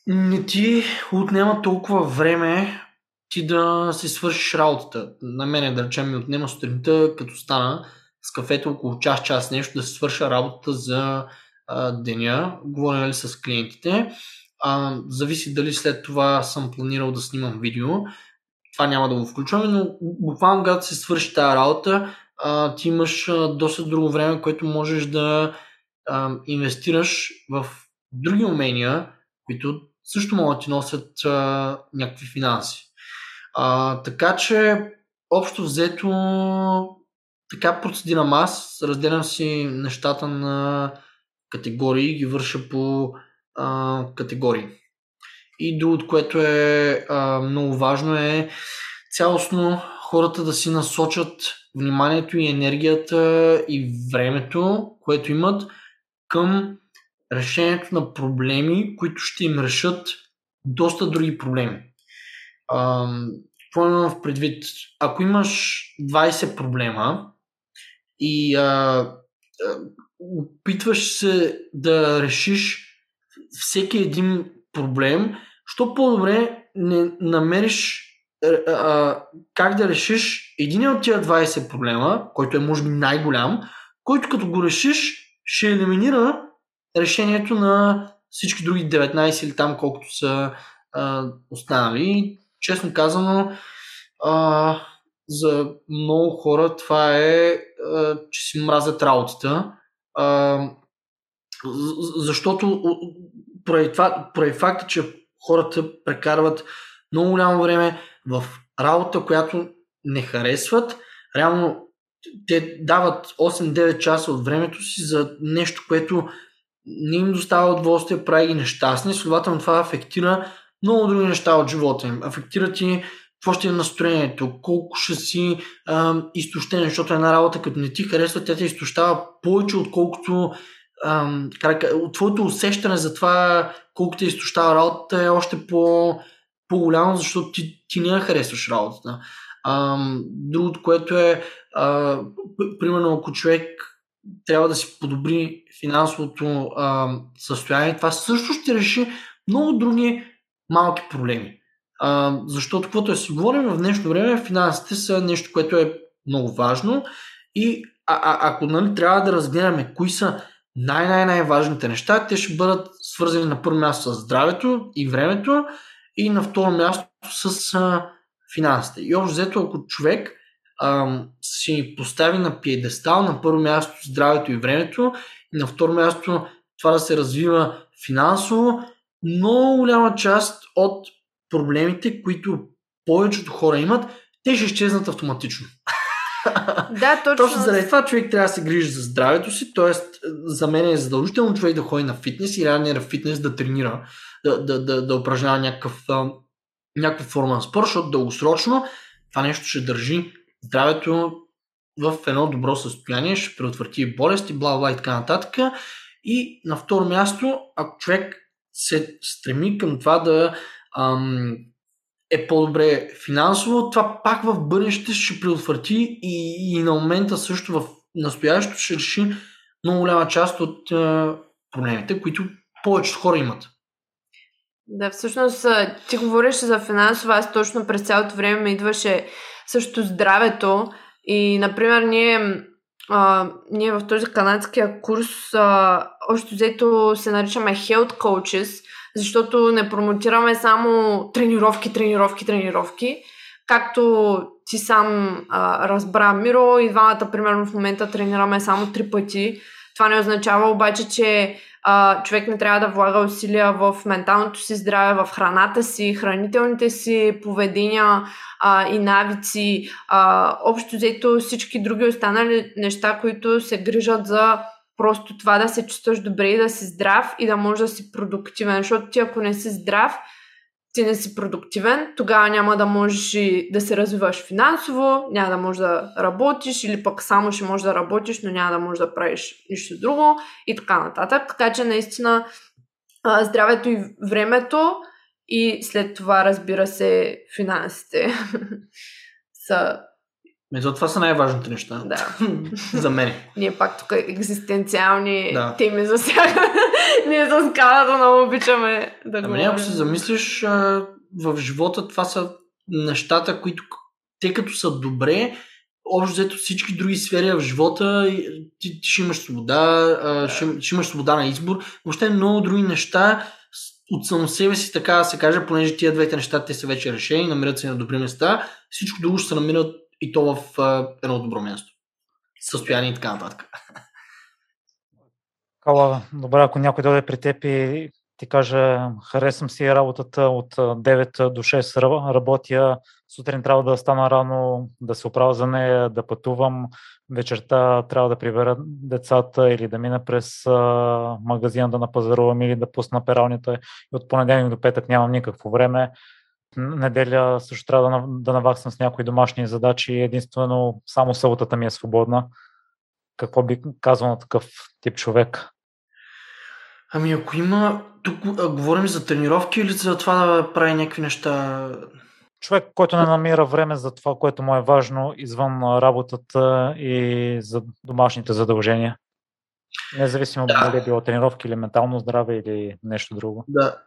не ти отнема толкова време ти да си свършиш работата. На мене, да речем, ми отнема сутринта, като стана, с кафето около час, час нещо да свърша работата за а, деня, говоря ли нали, с клиентите. А, зависи дали след това съм планирал да снимам видео. Това няма да го включваме, но буквално когато се свърши тази работа, а, ти имаш а, доста друго време, което можеш да а, инвестираш в други умения, които също могат да ти носят а, някакви финанси. А, така че, общо взето, така процедирам аз, разделям си нещата на категории ги върша по а, категории. И другото, което е а, много важно е цялостно хората да си насочат вниманието и енергията и времето, което имат към решението на проблеми, които ще им решат доста други проблеми. какво имам в предвид? Ако имаш 20 проблема, и а, опитваш се да решиш всеки един проблем, що по-добре не намериш а, а, как да решиш един от тия 20 проблема, който е може би най-голям, който като го решиш, ще елиминира решението на всички други 19 или там колкото са а, останали. Честно казано, а, за много хора това е, а, че си мразят работата. А, защото поради, това, поради факта, че хората прекарват много голямо време в работа, която не харесват, реално те дават 8-9 часа от времето си за нещо, което не им достава удоволствие, прави ги нещастни, следователно това афектира много други неща от живота им. Афектира ти какво ще е настроението, колко ще си а, изтощен, защото една работа, като не ти харесва, тя те изтощава повече, отколкото а, от твоето усещане за това колко те изтощава работата е още по, по-голямо, защото ти, ти не харесваш работата. А, другото, което е, а, примерно, ако човек трябва да си подобри финансовото а, състояние, това също ще реши много други малки проблеми. А, защото, каквото е си говорим в днешно време, финансите са нещо, което е много важно и а, а, ако нали, трябва да разгледаме кои са най-най-най-важните неща, те ще бъдат свързани на първо място с здравето и времето и на второ място с а, финансите. И общо взето, ако човек а, си постави на пиедестал на първо място здравето и времето и на второ място това да се развива финансово, много голяма част от проблемите, които повечето хора имат, те ще изчезнат автоматично.
Да, точно.
Точно заради това човек трябва да се грижи за здравето си, т.е. за мен е задължително човек да ходи на фитнес и реалния фитнес да тренира, да, да, да, да упражнява някакъв, някаква форма на спорт, защото дългосрочно това нещо ще държи здравето в едно добро състояние, ще предотврати болести, бла, бла и така нататък. И на второ място, ако човек се стреми към това да ам, е по-добре финансово, това пак в бъдеще ще предотврати и, и на момента също в настоящето ще реши много голяма част от а, проблемите, които повечето хора имат.
Да, всъщност ти говориш за финансово, аз точно през цялото време идваше също здравето. И, например, ние, а, ние в този канадския курс а, още взето се наричаме Health Coaches, защото не промотираме само тренировки, тренировки, тренировки. Както ти сам а, разбра, Миро, и двамата, примерно, в момента тренираме само три пъти. Това не означава обаче, че а, човек не трябва да влага усилия в менталното си здраве, в храната си, хранителните си поведения а, и навици. А, общо взето всички други останали неща, които се грижат за просто това да се чувстваш добре и да си здрав и да можеш да си продуктивен. Защото ти ако не си здрав, ти не си продуктивен, тогава няма да можеш да се развиваш финансово, няма да можеш да работиш или пък само ще можеш да работиш, но няма да можеш да правиш нищо друго и така нататък. Така че наистина здравето и времето и след това разбира се финансите са
Мето, това са най-важните неща.
Да.
за мен.
Ние пак тук екзистенциални да. теми засягаме. Ние с Канада много обичаме да ами, говорим.
Ако се замислиш, в живота това са нещата, които те като са добре, общо взето всички други сфери в живота, ти, ти ще имаш свобода, ще, ще имаш свобода на избор. Въобще много други неща от само себе си, така да се каже, понеже тия двете неща те са вече решени, намират се на добри места, всичко друго ще се намират и то в едно добро място. Състояние и така нататък.
Кала, добре, ако някой дойде при теб и ти каже, харесвам си работата от 9 до 6 работя, сутрин трябва да стана рано, да се оправя за нея, да пътувам, вечерта трябва да прибера децата или да мина през магазина да напазарувам или да пусна пералнята и от понеделник до петък нямам никакво време неделя също трябва да, да наваксам с някои домашни задачи. Единствено, само съботата ми е свободна. Какво би казал на такъв тип човек?
Ами ако има, тук а, говорим за тренировки или за това да прави някакви неща?
Човек, който не намира време за това, което му е важно извън работата и за домашните задължения. Независимо да. дали е било тренировки или ментално здраве или нещо друго.
Да,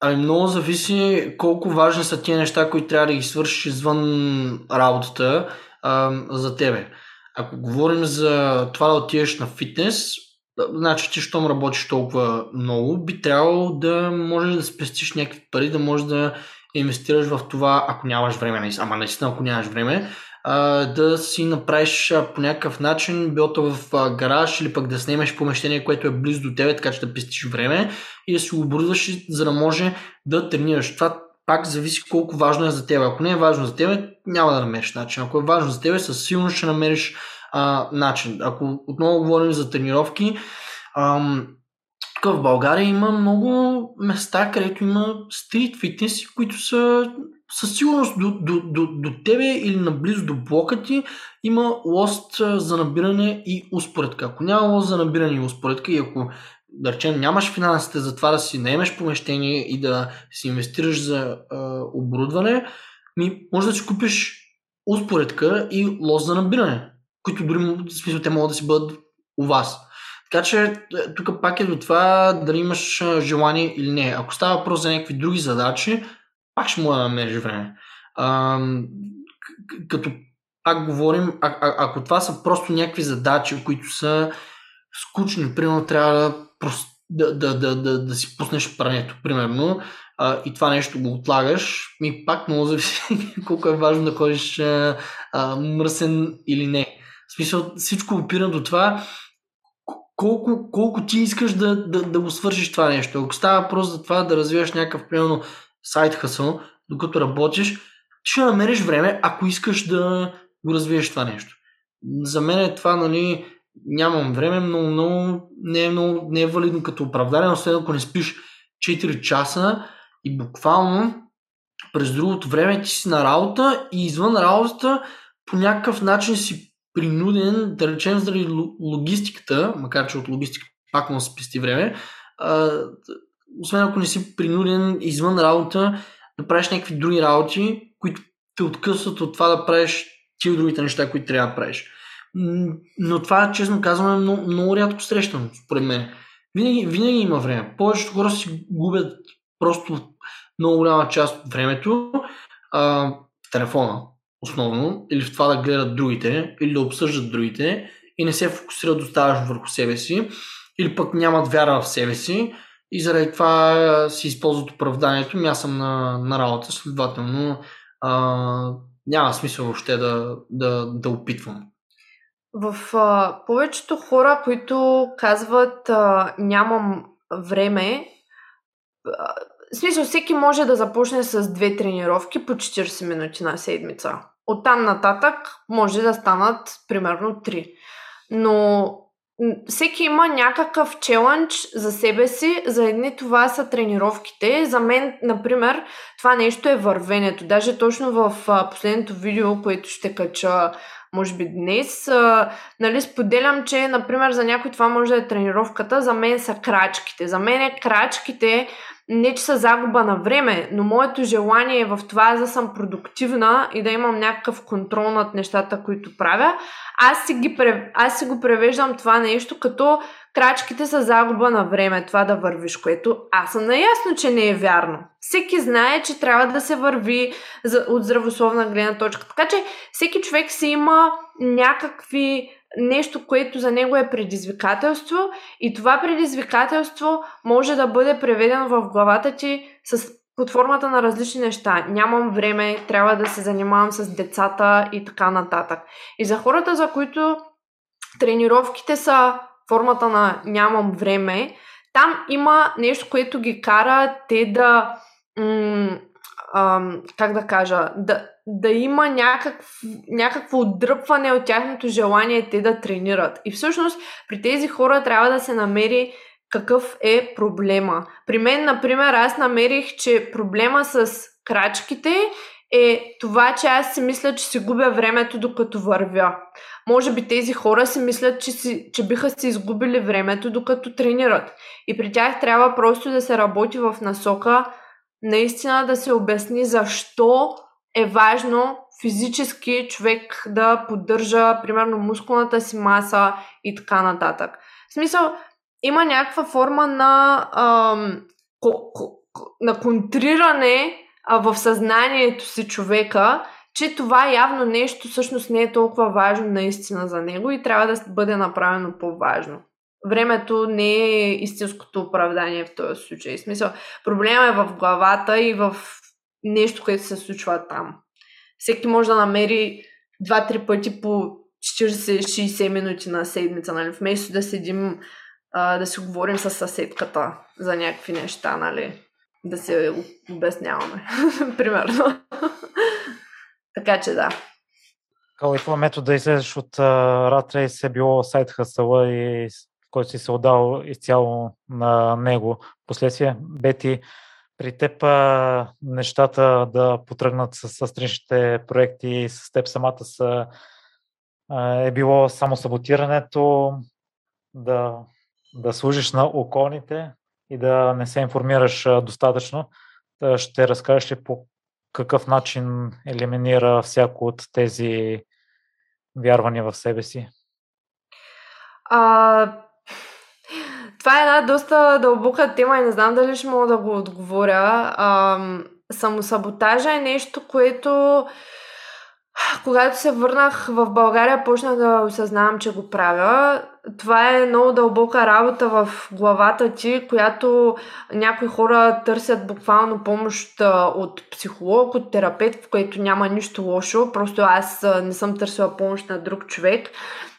Ами много зависи колко важни са тия неща, които трябва да ги свършиш извън работата а, за тебе. ако говорим за това да отидеш на фитнес, значи ти, щом работиш толкова много, би трябвало да можеш да спестиш някакви пари, да можеш да инвестираш в това, ако нямаш време, ама наистина ако нямаш време, да си направиш по някакъв начин, било то в гараж или пък да снемеш помещение, което е близо до тебе, така че да пестиш време и да си оборудваш, за да може да тренираш. Това пак зависи колко важно е за теб. Ако не е важно за теб, няма да намериш начин. Ако е важно за теб, със сигурност ще намериш а, начин. Ако отново говорим за тренировки, ам, тук в България има много места, където има стрит фитнес, които са със сигурност до, до, до, до тебе или наблизо до блока ти има лост за набиране и успоредка. Ако няма лост за набиране и успоредка и ако да речем, нямаш финансите за това да си наемеш помещение и да си инвестираш за а, оборудване, ми може да си купиш успоредка и лост за набиране, които дори в смисъл те могат да си бъдат у вас. Така че е, тук пак е до това дали имаш желание или не. Ако става въпрос за някакви други задачи, пак ще му да намериш време. А, като пак говорим, а, а, ако това са просто някакви задачи, които са скучни, примерно трябва да, да, да, да, да, да си пуснеш прането, примерно, а, и това нещо го отлагаш, ми пак много зависи колко е важно да ходиш а, а, мръсен или не. В смисъл, всичко опира до това колко, колко ти искаш да, да, да го свършиш това нещо. Ако става въпрос за това да развиваш някакъв, примерно, сайт хъсъл, докато работиш, ще намериш време, ако искаш да го развиеш това нещо. За мен е това, нали, нямам време, но много, не, е много, не е валидно като оправдание, освен ако не спиш 4 часа и буквално през другото време ти си на работа и извън работата по някакъв начин си принуден, да речем заради логистиката, макар че от логистика пак му спести време, освен ако не си принуден извън работа да правиш някакви други работи, които те откъсват от това да правиш ти другите неща, които трябва да правиш. Но това, честно казвам, е много, много рядко срещано, според мен. Винаги, винаги има време. Повечето хора си губят просто много голяма част от времето а, телефона, основно, или в това да гледат другите, или да обсъждат другите и не се фокусират достатъчно върху себе си, или пък нямат вяра в себе си и заради това си използват оправданието. Ми аз съм на, на работа, следователно а, няма смисъл въобще да, да, да опитвам.
В а, повечето хора, които казват а, нямам време, а, смисъл всеки може да започне с две тренировки по 40 минути на седмица. Оттам нататък може да станат примерно 3. Но всеки има някакъв челендж за себе си. За едни това са тренировките. За мен, например, това нещо е вървенето. Даже точно в последното видео, което ще кача може би днес. Нали, споделям, че, например, за някой това може да е тренировката, за мен са крачките. За мен е крачките не че са загуба на време, но моето желание е в това да съм продуктивна и да имам някакъв контрол над нещата, които правя, аз си, ги, аз си го превеждам това нещо като крачките са загуба на време, това да вървиш, което аз съм наясно, че не е вярно. Всеки знае, че трябва да се върви от здравословна гледна точка. Така че всеки човек си има някакви нещо, което за него е предизвикателство и това предизвикателство може да бъде преведено в главата ти с под формата на различни неща. Нямам време, трябва да се занимавам с децата и така нататък. И за хората, за които тренировките са формата на нямам време, там има нещо, което ги кара те да м- ам, как да кажа, да, да има някакв, някакво отдръпване от тяхното желание те да тренират. И всъщност при тези хора трябва да се намери какъв е проблема. При мен, например, аз намерих, че проблема с крачките е това, че аз си мисля, че си губя времето докато вървя. Може би тези хора си мислят, че, си, че биха си изгубили времето докато тренират. И при тях трябва просто да се работи в насока наистина да се обясни защо е важно физически човек да поддържа, примерно, мускулната си маса и така нататък. В смисъл, има някаква форма на, ам, ко, ко, на контриране а, в съзнанието си човека, че това явно нещо всъщност не е толкова важно наистина за него и трябва да бъде направено по-важно. Времето не е истинското оправдание в този случай. В смисъл, проблема е в главата и в нещо, което се случва там. Всеки може да намери два-три пъти по 40-60 минути на седмица, нали? Вместо да седим а, да си говорим с съседката за някакви неща, нали? Да се обясняваме, примерно. така че да.
Кой метод да излезеш от Rat Race е било сайт хасъла и който си се отдал изцяло на него. Последствие, Бети, при теб нещата да потръгнат с, страничните проекти, с теб самата са, е било само саботирането, да, да служиш на околните и да не се информираш достатъчно. Ще разкажеш ли по какъв начин елиминира всяко от тези вярвания в себе си?
А, това е една доста дълбока тема и не знам дали ще мога да го отговоря. А, самосаботажа е нещо, което когато се върнах в България, почнах да осъзнавам, че го правя. Това е много дълбока работа в главата ти, която някои хора търсят буквално помощ от психолог, от терапевт, в което няма нищо лошо. Просто аз не съм търсила помощ на друг човек.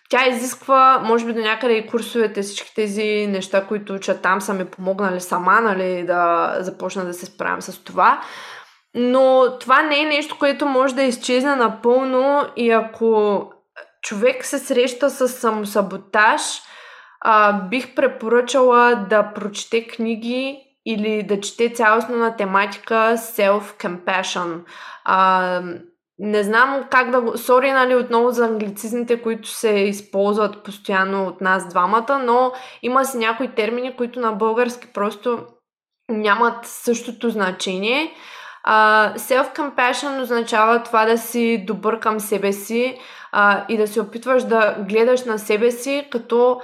Тя изисква, може би до някъде и курсовете, всички тези неща, които уча там, са ми помогнали сама, нали, да започна да се справям с това. Но това не е нещо, което може да изчезне напълно и ако човек се среща с самосаботаж, а, бих препоръчала да прочете книги или да чете цялостно на тематика self-compassion. А, не знам как да го... Сори, нали, отново за англицизмите, които се използват постоянно от нас двамата, но има си някои термини, които на български просто нямат същото значение. Uh, self-compassion означава това да си добър към себе си uh, и да се опитваш да гледаш на себе си като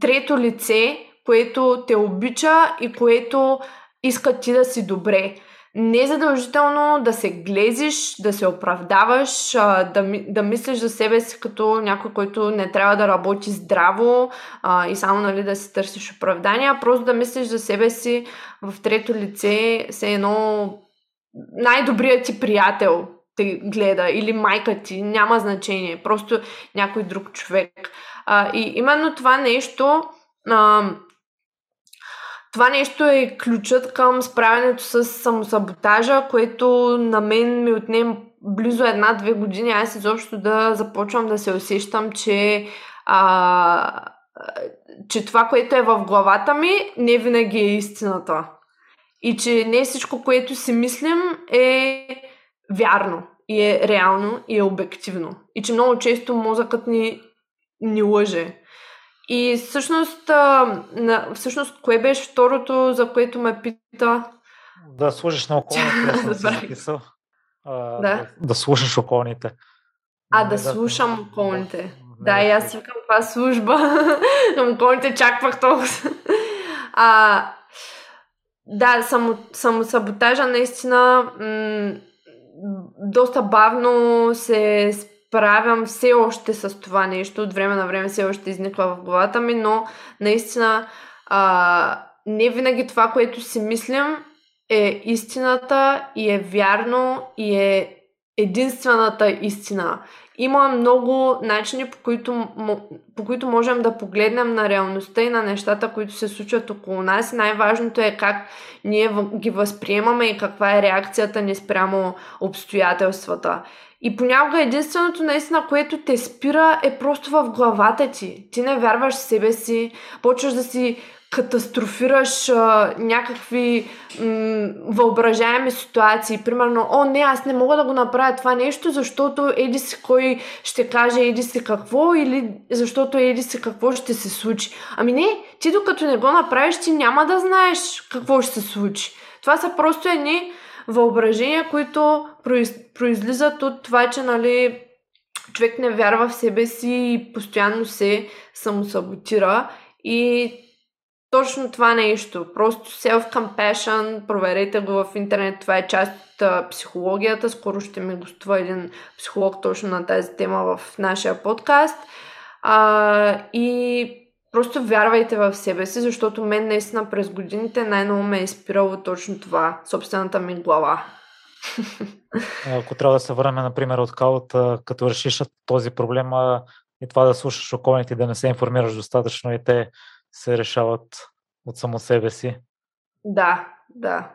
трето лице, което те обича и което иска ти да си добре. Не е задължително да се глезиш, да се оправдаваш, да, да мислиш за себе си като някой, който не трябва да работи здраво а, и само нали, да си търсиш оправдания, просто да мислиш за себе си в трето лице, все едно най-добрият ти приятел те гледа или майка ти, няма значение, просто някой друг човек. А, и именно това нещо а, това нещо е ключът към справянето с самосаботажа, което на мен ми отнем близо една-две години. Аз изобщо да започвам да се усещам, че, а, че това, което е в главата ми, не винаги е истината. И че не всичко, което си мислим е вярно и е реално и е обективно. И че много често мозъкът ни, ни лъже. И всъщност, а, на, всъщност, кое беше второто, за което ме пита?
Да слушаш на околните. да, да. да слушаш околните.
А, да, да слушам околните. Не, да, и аз викам това служба. Околните чаквах толкова. А, да, само, самосаботажа наистина м- доста бавно се справям все още с това нещо. От време на време все още изниква в главата ми, но наистина а, не винаги това, което си мислим е истината и е вярно и е единствената истина. Има много начини, по които, по които можем да погледнем на реалността и на нещата, които се случват около нас. Най-важното е как ние ги възприемаме и каква е реакцията ни спрямо обстоятелствата. И понякога единственото наистина, което те спира е просто в главата ти. Ти не вярваш в себе си, почваш да си катастрофираш а, някакви м- въображаеми ситуации. Примерно, о не, аз не мога да го направя това нещо, защото еди си кой ще каже еди си какво или защото еди си какво ще се случи. Ами не, ти докато не го направиш, ти няма да знаеш какво ще се случи. Това са просто едни въображения, които произ... произлизат от това, че нали, човек не вярва в себе си и постоянно се самосаботира и точно това нещо. Просто self-compassion, проверете го в интернет. Това е част от психологията. Скоро ще ми гостува един психолог точно на тази тема в нашия подкаст. А, и просто вярвайте в себе си, защото мен наистина през годините най-ново ме е изпирало точно това, собствената ми глава.
Ако трябва да се върнем, например, от каут, като решиш този проблем и това да слушаш околните, да не се информираш достатъчно и те се решават от само себе си.
Да, да.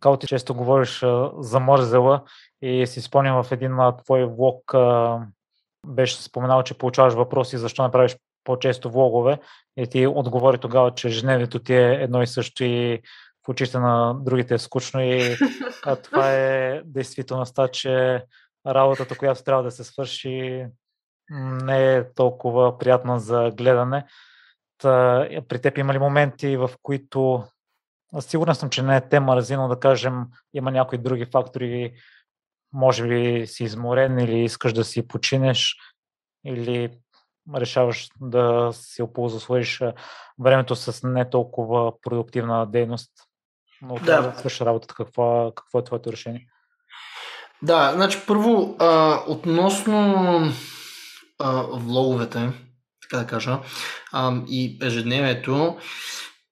Као ти често говориш за мързела и си спомням в един твой влог беше споменал, че получаваш въпроси защо не правиш по-често влогове и ти отговори тогава, че ежедневието ти е едно и също и в очите на другите е скучно и а, това е действителността, че работата, която трябва да се свърши, не е толкова приятна за гледане. При теб има ли моменти, в които сигурен съм, че не е тема разино, да кажем, има някои други фактори, може би си изморен или искаш да си починеш или решаваш да си оползотвориш времето с не толкова продуктивна дейност, но да свърши работата. Какво, какво е твоето решение?
Да, значи първо, а, относно а, влоговете, така да кажа, а, и ежедневието,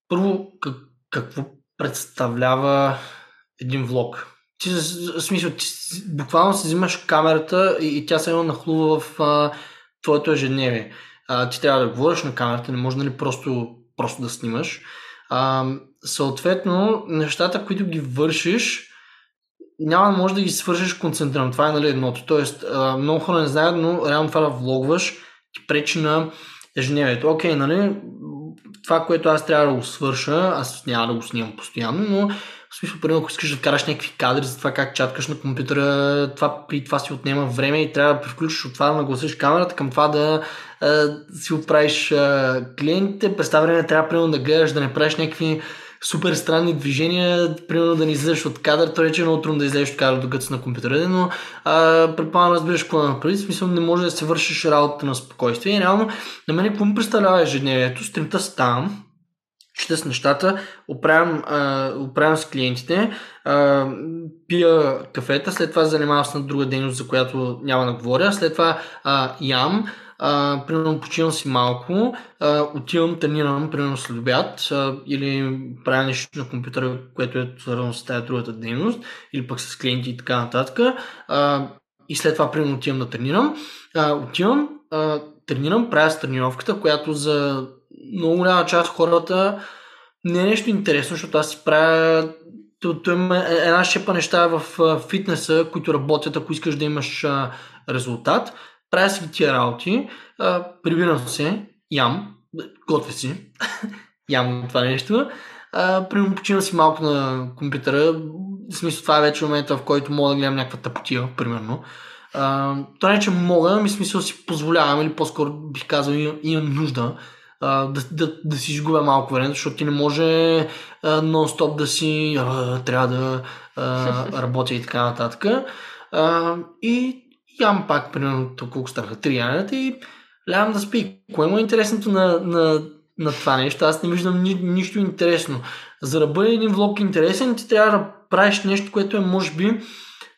първо, как, какво представлява един влог? Ти, смисъл, ти буквално си взимаш камерата и, и тя се едно нахлува в а, твоето ежедневие. А, ти трябва да говориш на камерата, не може нали просто, просто да снимаш. А, съответно, нещата, които ги вършиш, няма да може да ги свършиш концентрирано. Това е нали, едното. Тоест, а, много хора не знаят, но реално това да влогваш ти пречи на ежедневието. Окей, нали, това, което аз трябва да го свърша, аз няма да го снимам постоянно, но в смисъл, примерно, ако искаш да вкараш някакви кадри за това как чаткаш на компютъра, това при това си отнема време и трябва да превключиш от това да нагласиш камерата към това да а, си оправиш клиентите. През това време трябва примерно да гледаш, да не правиш някакви супер странни движения, примерно да не излезеш от кадър, то рече е много трудно да излезеш от кадър докато си на компютъра, но предполагам разбираш какво да направиш, в смисъл не може да се вършиш работата на спокойствие. И реално на мен какво ми представлява ежедневието, стримта ставам, чета с нещата, оправям, а, оправям с клиентите, а, пия кафета, след това занимавам се на друга дейност, за която няма да говоря, след това а, ям, а, примерно почивам си малко, а, отивам, тренирам, примерно след обяд а, или правя нещо на компютъра, което е свързано с тази другата дейност, или пък с клиенти и така нататък. А, и след това, примерно, отивам да тренирам. А, отивам, а, тренирам, правя с тренировката, която за много голяма част хората не е нещо интересно, защото аз си правя то, то има една шепа неща в фитнеса, които работят, ако искаш да имаш резултат правя си тия работи, а, прибирам се, ям, готвя си, ям това нещо, а, примерно почивам си малко на компютъра, в смисъл това е вече момента, в който мога да гледам някаква тъпотия, примерно. А, това не, че мога, ми смисъл си позволявам или по-скоро бих казал имам нужда а, да, да, да си изгубя малко време, защото ти не може а, нон-стоп да си а, трябва да а, работя и така нататък. А, и ям пак, примерно, колко станаха три янета и лявам да спи. Кое му е интересното на, на, на това нещо? Аз не виждам ни, нищо интересно. За да бъде един влог интересен, ти трябва да правиш нещо, което е, може би,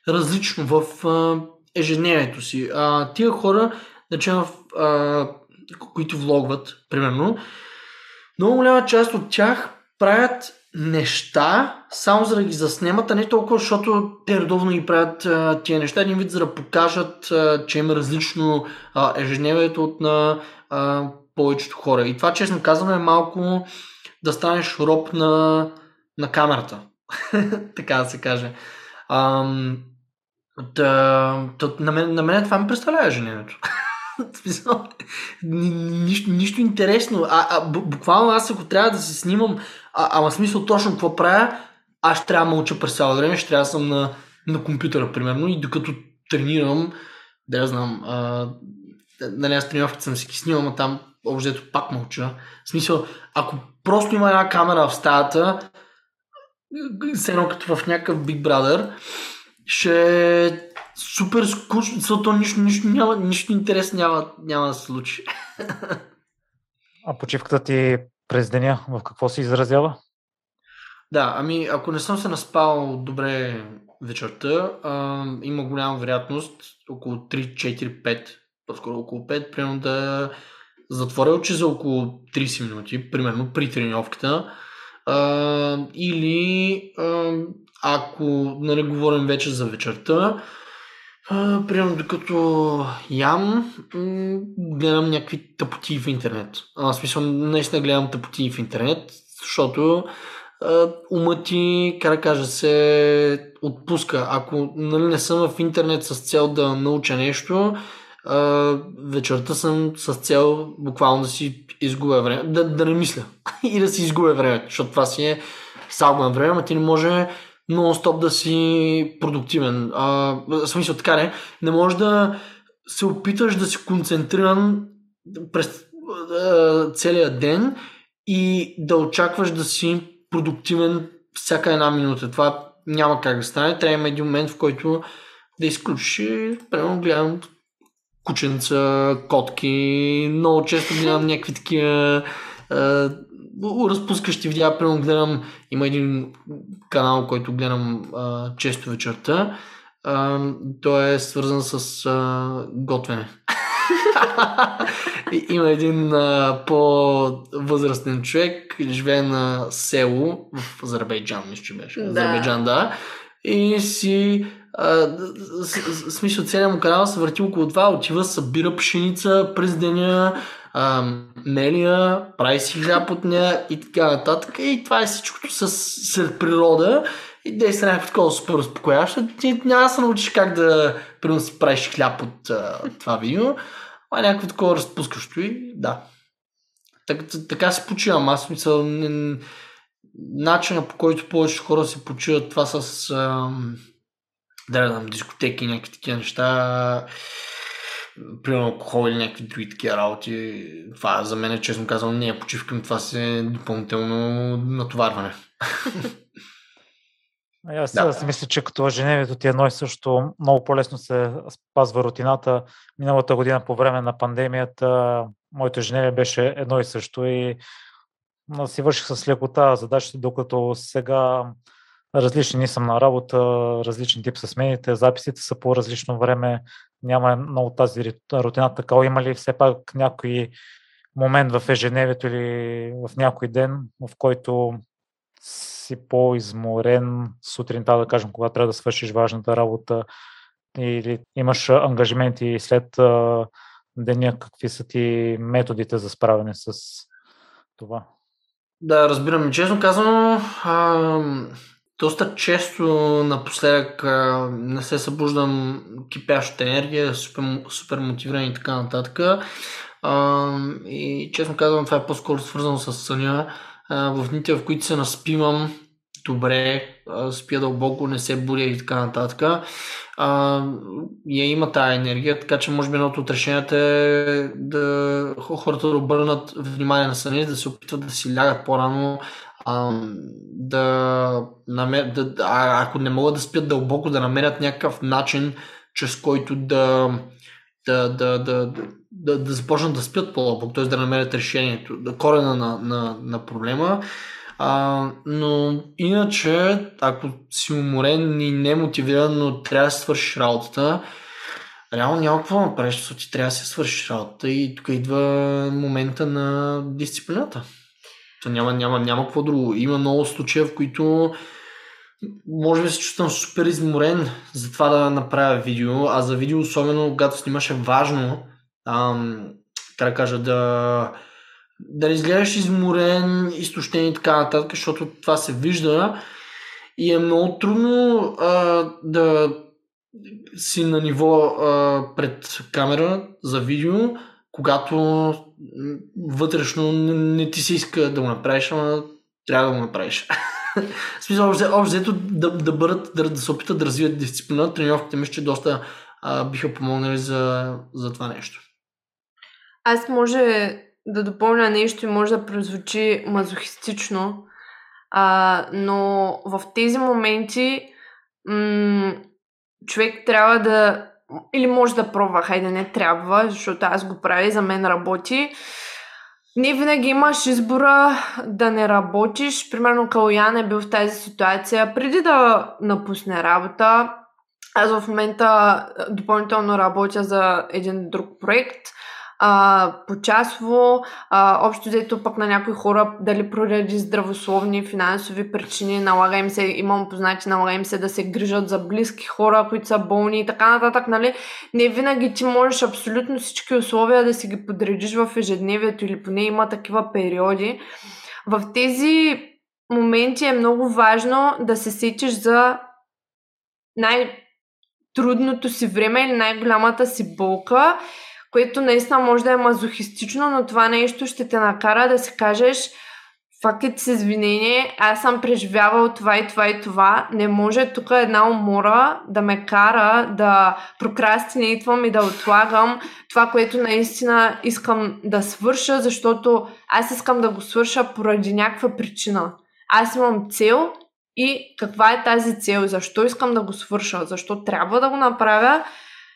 различно в а, ежедневието си. А, тия хора, значи, а, които влогват, примерно, много голяма част от тях правят неща, само за да ги заснемат, а не толкова, защото те редовно ги правят а, тия неща, един вид за да покажат, а, че има различно а, ежедневието от на а, повечето хора. И това, честно казвам, е малко да станеш роб на, на камерата. така да се каже. А, да, да, на, мен, на мен това ми представлява ежедневието. нищо, нищо интересно. А, а, буквално аз ако трябва да се снимам а, ама смисъл точно какво правя, аз трябва да мълча през цялото време, ще трябва да съм на, на компютъра, примерно, и докато тренирам, да я знам, а, нали аз тренировката съм си ги снимам, а там общо пак мълча. В смисъл, ако просто има една камера в стаята, все едно като в някакъв Big Brother, ще е супер скучно, защото нищо, нищо, няма, нищо интерес няма, няма да се случи.
А почивката ти през деня, в какво се изразява?
Да, ами ако не съм се наспал добре вечерта, а, има голяма вероятност около 3, 4, 5, по-скоро около 5, примерно да затворя очи за около 30 минути, примерно при тренировката. А, или а, ако нали, говорим вече за вечерта, примерно докато ям, гледам някакви тъпоти в интернет. А, в смисъл, наистина гледам тъпоти в интернет, защото умът ти, как да кажа, се отпуска. Ако нали, не съм в интернет с цел да науча нещо, а, вечерта съм с цел буквално да си изгубя време, да, да не мисля и да си изгубя време, защото това си е салба на време, а ти не може нон-стоп да си продуктивен. А, в смисъл така не, не може да се опиташ да си концентриран през целия ден и да очакваш да си продуктивен всяка една минута. Това няма как да стане. Трябва има един момент, в който да изключиш и примерно гледам кученца, котки, много често гледам някакви такива разпускащи видеа, примерно гледам, има един канал, който гледам а, често вечерта, а, той е свързан с а, готвене. Има един а, по-възрастен човек, живее на село в Азербайджан, мисля, че беше. Да. Азербайджан, да. И си смисъл целият му канал се върти около това, отива, събира пшеница през деня, мелия, прави си хляб от нея и така нататък. И това е всичкото с, с природа. И действа някакво такова супер успокояващо. Ти няма да се научиш как да примерно си правиш хляб от а, това видео. А някакво такова разпускащо и да. Так, така се почивам. Аз мисля, начина по който повече хора се почиват това с а, да дискотеки, някакви такива неща, примерно алкохол или някакви други такива работи. Това за мен, честно казвам, не е почивка, това си е допълнително натоварване.
Аз да. си мисля, че като ежедневието ти е едно и също, много по-лесно се спазва рутината. Миналата година по време на пандемията моето ежедневие беше едно и също и си върших с лекота задачите, докато сега различни ни съм на работа, различни тип са смените, записите са по различно време, няма много тази рутина такава. Има ли все пак някой момент в ежедневието или в някой ден, в който си по-изморен сутринта, да кажем, когато трябва да свършиш важната работа или имаш ангажименти след деня, какви са ти методите за справяне с това?
Да, разбирам. Честно а, доста често напоследък не се събуждам кипяща енергия, супер, супер мотивиран и така нататък. И честно казвам, това е по-скоро свързано с съня. В дните, в които се наспивам добре, спя дълбоко, не се буря и така нататък, а, я има тази енергия, така че може би едното от решенията е да хората да обърнат внимание на съня, да се опитват да си лягат по-рано, а, да, намер... да а, ако не могат да спят дълбоко, да намерят някакъв начин, чрез който да, да, да, да, да, да започнат да спят по-дълбоко, т.е. да намерят решението, да корена на, на, на проблема. А, но иначе, ако си уморен и немотивиран, но трябва да свършиш работата, реално няма какво направиш, защото ти трябва да се свършиш работата и тук идва момента на дисциплината. То няма, няма, няма какво друго. Има много случаи, в които може би се чувствам супер изморен за това да направя видео, а за видео, особено когато снимаш е важно, ам, да кажа, да, да не изгледаш изморен, изтощен и така нататък, защото това се вижда и е много трудно а, да си на ниво а, пред камера за видео, когато вътрешно не, не ти се иска да го направиш, ама трябва да го направиш. В смисъл, общо взето да, да бъдат, да, да се опитат да развият дисциплина, тренировките мисля, че доста а, биха помогнали за, за това нещо.
Аз може да допълня нещо и може да прозвучи мазохистично, а, но в тези моменти м- човек трябва да или може да пробва, хайде не трябва, защото аз го правя и за мен работи. не винаги имаш избора да не работиш. Примерно Калоян е бил в тази ситуация преди да напусне работа. Аз в момента допълнително работя за един друг проект – а, почасово, а, общо взето пък на някои хора, дали поради здравословни финансови причини, налага им се, имам познати, налага им се да се грижат за близки хора, които са болни и така нататък, нали? Не винаги ти можеш абсолютно всички условия да си ги подредиш в ежедневието или поне има такива периоди. В тези моменти е много важно да се сетиш за най- трудното си време или най-голямата си болка което наистина може да е мазохистично, но това нещо ще те накара да си кажеш факт с извинение, аз съм преживявал това и това и това. Не може тук една умора да ме кара да прокрастинейтвам и да отлагам това, което наистина искам да свърша, защото аз искам да го свърша поради някаква причина. Аз имам цел и каква е тази цел? Защо искам да го свърша? Защо трябва да го направя?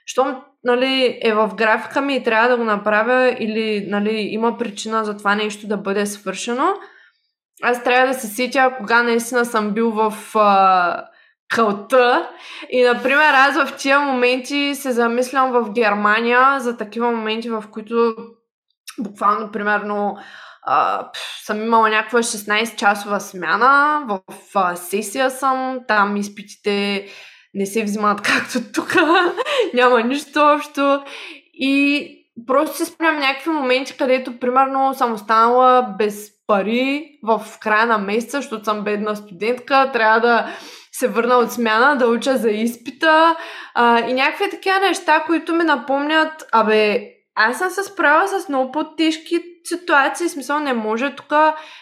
Щом нали, е в графика ми и трябва да го направя или нали, има причина за това нещо да бъде свършено, аз трябва да се сетя кога наистина съм бил в а, кълта. И, например, аз в тия моменти се замислям в Германия за такива моменти, в които буквално, примерно, а, съм имала някаква 16-часова смяна, в а, сесия съм, там изпитите не се взимат както тук, няма нищо общо. И просто си спомням някакви моменти, където примерно съм останала без пари в края на месеца, защото съм бедна студентка, трябва да се върна от смяна, да уча за изпита а, и някакви такива неща, които ми напомнят, абе, аз съм се справила с много по-тежки ситуации, смисъл не може тук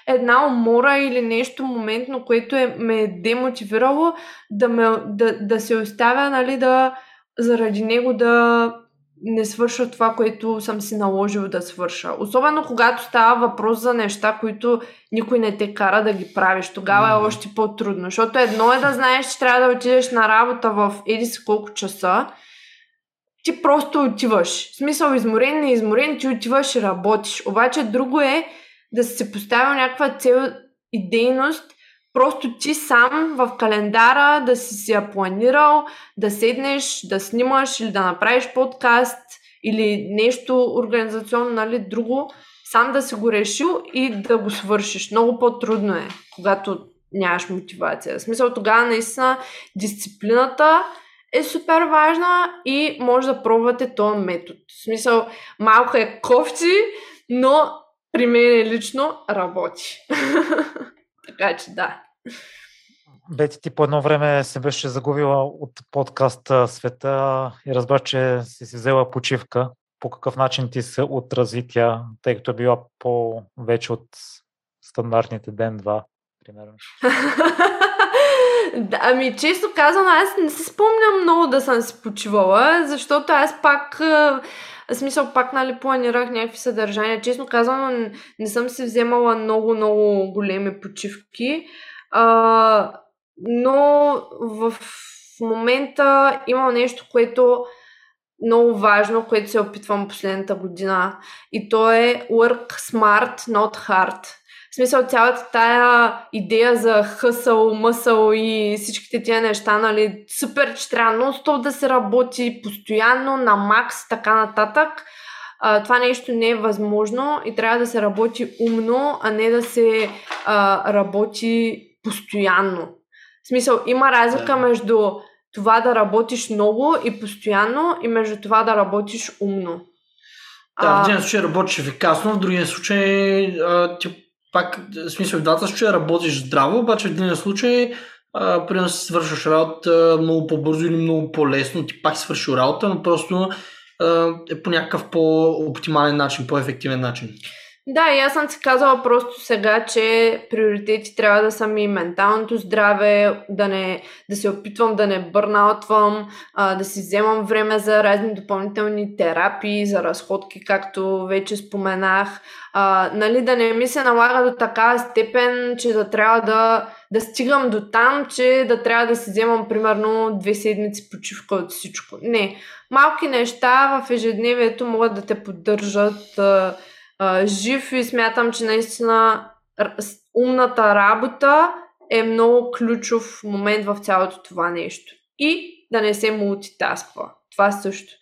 една умора или нещо моментно, което е, ме е демотивирало да, ме, да, да се оставя, нали, да заради него да не свърша това, което съм си наложил да свърша. Особено когато става въпрос за неща, които никой не те кара да ги правиш. Тогава mm-hmm. е още по-трудно. Защото едно е да знаеш, че трябва да отидеш на работа в еди си колко часа ти просто отиваш. В смисъл, изморен, не изморен, ти отиваш и работиш. Обаче друго е да си поставил някаква цел и дейност, просто ти сам в календара да си си я планирал, да седнеш, да снимаш или да направиш подкаст или нещо организационно, нали, друго, сам да си го решил и да го свършиш. Много по-трудно е, когато нямаш мотивация. В смисъл, тогава наистина дисциплината е супер важна и може да пробвате този метод. В смисъл, малко е кофти, но при мен лично работи. така че да.
Бети, ти по едно време се беше загубила от подкаста Света и разбра, че си си взела почивка. По какъв начин ти се отрази тя, тъй като е била по-вече от стандартните ден-два, примерно?
Да, ами, често казвам, аз не се спомням много да съм си почивала, защото аз пак, в смисъл, пак, нали, планирах някакви съдържания. Честно казвам, не, не съм си вземала много, много големи почивки. А, но в момента имам нещо, което много важно, което се опитвам последната година. И то е work smart, not hard. В смисъл цялата тая идея за хъсъл, мъсъл и всичките тия неща, нали, супер, че трябва нон да се работи постоянно, на макс, така нататък. А, това нещо не е възможно и трябва да се работи умно, а не да се а, работи постоянно. В смисъл, има разлика между това да работиш много и постоянно и между това да работиш умно.
Да, в един случай работиш ефикасно, в другия случай а, ти пак, в смисъл, в двата случая работиш здраво, обаче в един случай примерно си свършваш работа много по-бързо или много по-лесно, ти пак си свършил работа, но просто а, е по някакъв по-оптимален начин, по-ефективен начин.
Да, и аз съм си казала просто сега, че приоритети трябва да са ми менталното здраве, да, не, да се опитвам да не бърнаутвам, да си вземам време за разни допълнителни терапии, за разходки, както вече споменах. А, нали, да не ми се налага до такава степен, че да трябва да, да стигам до там, че да трябва да си вземам примерно две седмици почивка от всичко. Не. Малки неща в ежедневието могат да те поддържат а, а, жив и смятам, че наистина умната работа е много ключов момент в цялото това нещо. И да не се мултитасква. Това също.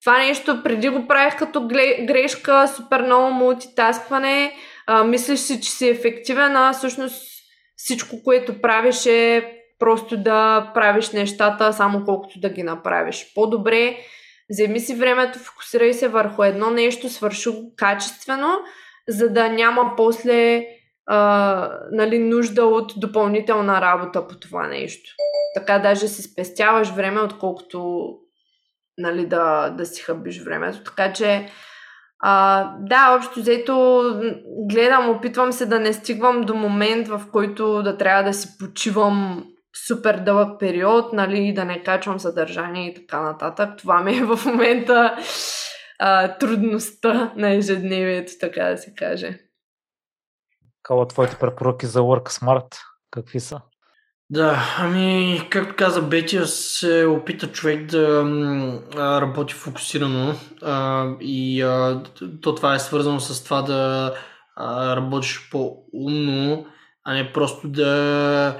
Това нещо преди го правих като грешка, супер много мултитаскване. А, мислиш си, че си ефективен, а всъщност всичко, което правиш е просто да правиш нещата само колкото да ги направиш. По-добре вземи си времето, фокусирай се върху едно нещо, свърши качествено, за да няма после а, нали, нужда от допълнителна работа по това нещо. Така даже си спестяваш време, отколкото нали, да, да си хъбиш времето. Така че а, да, общо взето гледам, опитвам се да не стигвам до момент, в който да трябва да си почивам супер дълъг период, нали, да не качвам съдържание и така нататък. Това ми е в момента а, трудността на ежедневието, така да се каже.
Кала, твоите препоръки за Work Smart какви са?
Да, ами, както каза Бетия, се опита човек да а, работи фокусирано а, и а, то това е свързано с това да а, работиш по-умно, а не просто да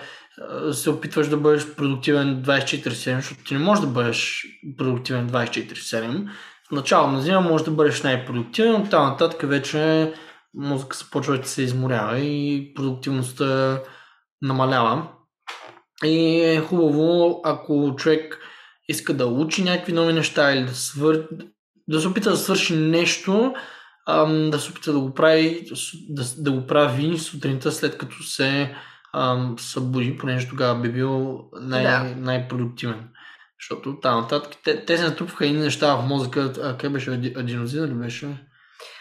се опитваш да бъдеш продуктивен 24-7, защото ти не можеш да бъдеш продуктивен 24-7. В начало на зима може да бъдеш най-продуктивен, но там нататък вече мозъка се почва да се изморява и продуктивността намалява. И е хубаво, ако човек иска да учи някакви нови неща или да, свър... да се опита да свърши нещо, да се опита да го прави, да, да го прави сутринта след като се ам, събуди, понеже тогава би бил най- да. най-продуктивен. Защото там нататък те, те се натрупваха и неща в мозъка. А къде беше адинозин или беше?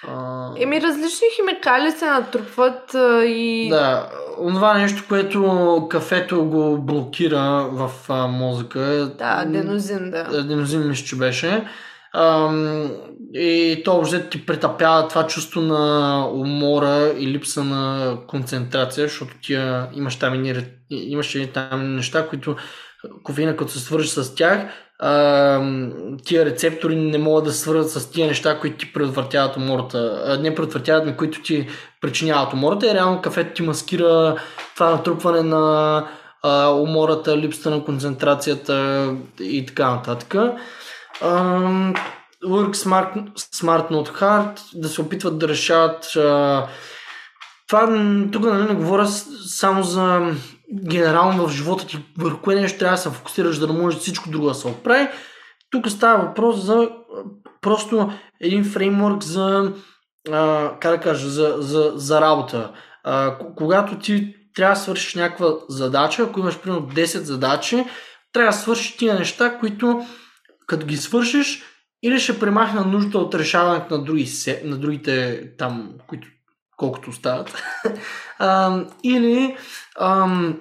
А... Еми, различни химикали се натрупват а, и...
Да, това нещо, което кафето го блокира в а, мозъка.
Да, аденозин, да.
Аденозин мисля, че беше. А, и то въобще ти претапява това чувство на умора и липса на концентрация, защото ти имаш там и, имаш и там неща, които кофеина като се свържи с тях, тия рецептори не могат да свързват с тия неща, които ти предотвратяват умората. Не предотвратяват, но които ти причиняват умората. И реално кафето ти маскира това натрупване на умората, липсата на концентрацията и така нататък. Work smart, smart not hard, да се опитват да решават това тук нали, не говоря само за генерално в живота ти върху кое нещо трябва да се фокусираш, за да може всичко друго да се оправи. Тук става въпрос за просто един фреймворк за, а, как да кажа, за, за, за работа. А, когато ти трябва да свършиш някаква задача, ако имаш примерно 10 задачи, трябва да свършиш тия неща, които като ги свършиш, или ще премахна нужда от решаването на, други, на другите там, които колкото остават. а, или ам,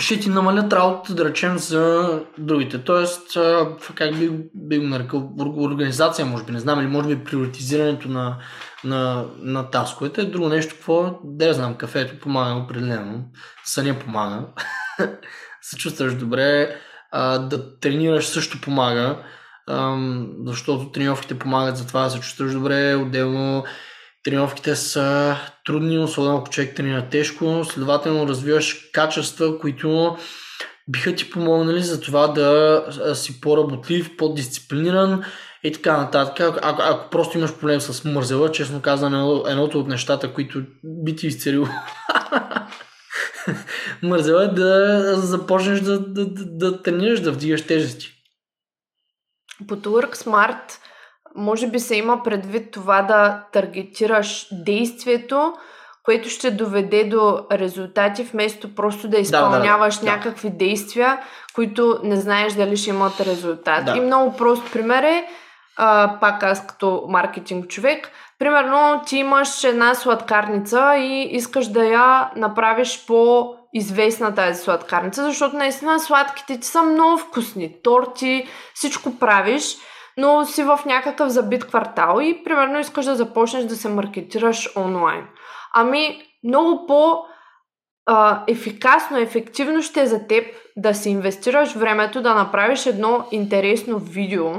ще ти намалят работата, да речем, за другите. Тоест, а, как би, би го нарекал, организация, може би, не знам, или може би приоритизирането на, на, на тасковете. Друго нещо, какво да знам, кафето помага определено, съня помага, се чувстваш добре, а, да тренираш също помага, защото тренировките помагат за това да се чувстваш добре, отделно Тренировките са трудни, особено ако човек тренира тежко, следователно развиваш качества, които биха ти помогнали за това да си по-работлив, по-дисциплиниран и така нататък. Ако, ако просто имаш проблем с мързела, честно казано, едното от нещата, които би ти изцелил мързела е да започнеш да, да, да, да тренираш, да вдигаш тежести.
По Work Smart може би се има предвид това да таргетираш действието, което ще доведе до резултати, вместо просто да изпълняваш да, да, да. някакви действия, които не знаеш дали ще имат резултат. Да. И много прост пример е, а, пак аз като маркетинг човек, примерно ти имаш една сладкарница и искаш да я направиш по известна тази сладкарница, защото наистина сладките ти са много вкусни. Торти, всичко правиш – но си в някакъв забит квартал и примерно искаш да започнеш да се маркетираш онлайн. Ами, много по- ефикасно, ефективно ще е за теб да си инвестираш времето да направиш едно интересно видео,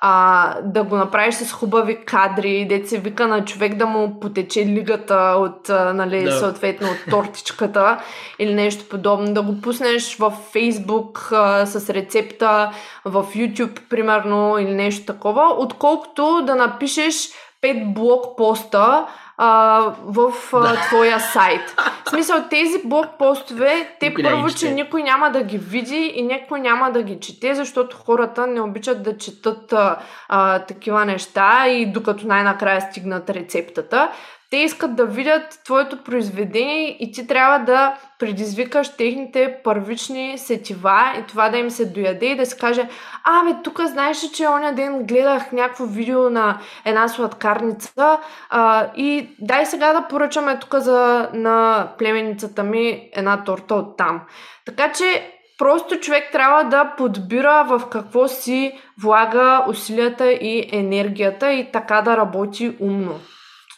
а, да го направиш с хубави кадри, де се вика на човек да му потече лигата от, а, нали, да. съответно от тортичката или нещо подобно, да го пуснеш в Фейсбук а, с рецепта, в YouTube, примерно, или нещо такова, отколкото да напишеш пет блок поста а, в а, твоя сайт. В смисъл, тези блокпостове, те никой първо, че никой няма да ги види и никой няма да ги чете, защото хората не обичат да четат а, а, такива неща и докато най-накрая стигнат рецептата те искат да видят твоето произведение и ти трябва да предизвикаш техните първични сетива и това да им се дояде и да се каже, а бе, тук знаеш ли, че оня ден гледах някакво видео на една сладкарница а, и дай сега да поръчаме тук за, на племеницата ми една торта от там. Така че просто човек трябва да подбира в какво си влага усилията и енергията и така да работи умно.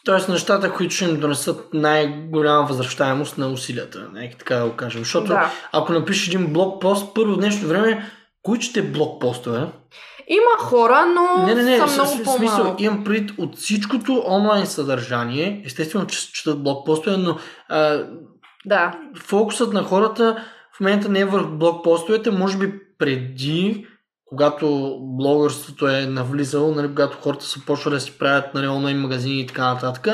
Тоест нещата, които ще им донесат най-голяма възвръщаемост на усилията, нека така да го кажем. Защото да. ако напишеш един блокпост, първо в днешно време, кои ще блокпостове?
Има хора, но не, не, не, са много с, по-малко. Смисъл,
имам пред от всичкото онлайн съдържание, естествено, че четат блокпостове, но а,
да.
фокусът на хората в момента не е върху блокпостовете, може би преди когато блогърството е навлизало, нали, когато хората са почвали да си правят нали, онлайн магазини и така нататък.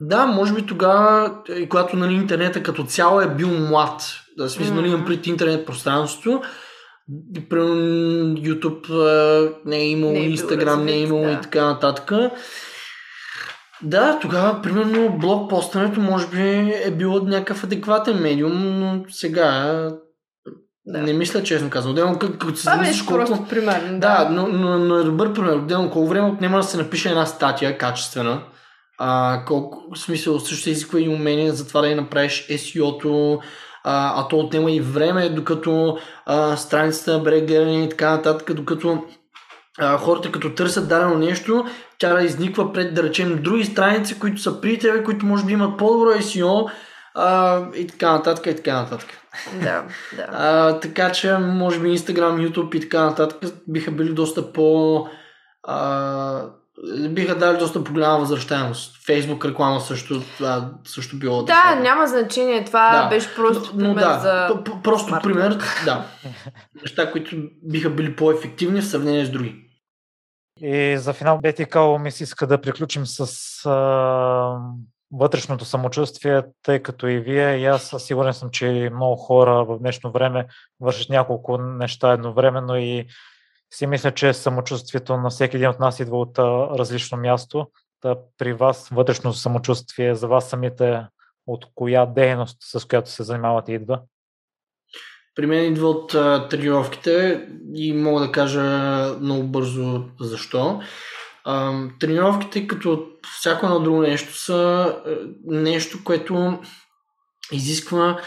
Да, може би тогава, и когато нали, интернета като цяло е бил млад, да смисъл, mm-hmm. нали, имам пред интернет пространството, при YouTube не е имало, не е Instagram не е имало да. и така нататък. Да, тогава, примерно, блог постането може би е било някакъв адекватен медиум, но сега да. Не мисля, честно казвам. Отделно, като се
замислиш колко... просто пример.
Да, да но, но, но, е добър пример. Отделно, колко време отнема да се напише една статия, качествена. А, колко, в смисъл, също се изисква и умение за това да я направиш SEO-то, а, а то отнема и време, докато а, страницата бре гледане и така нататък, докато а, хората като търсят дадено нещо, тя да изниква пред, да речем, други страници, които са при тебе, които може би имат по-добро SEO а, и така нататък, и така нататък.
Да, да.
А, така че, може би Instagram, YouTube и така нататък биха били доста по... А, биха дали доста по-голяма възвръщаемост. Фейсбук реклама също, да, също било.
Да, да няма значение. Това да. беше просто
но,
пример
но, да,
за...
Просто Марко. пример, да. Неща, които биха били по-ефективни в сравнение с други.
И за финал, Бети ми се иска да приключим с а, вътрешното самочувствие, тъй като и вие, и аз сигурен съм, че много хора в днешно време вършат няколко неща едновременно и си мисля, че самочувствието на всеки един от нас идва от различно място. Та при вас вътрешно самочувствие за вас самите от коя дейност, с която се занимавате, идва?
При мен идва от а, тренировките и мога да кажа много бързо защо. Тренировките, като всяко едно друго нещо, са е, нещо, което изисква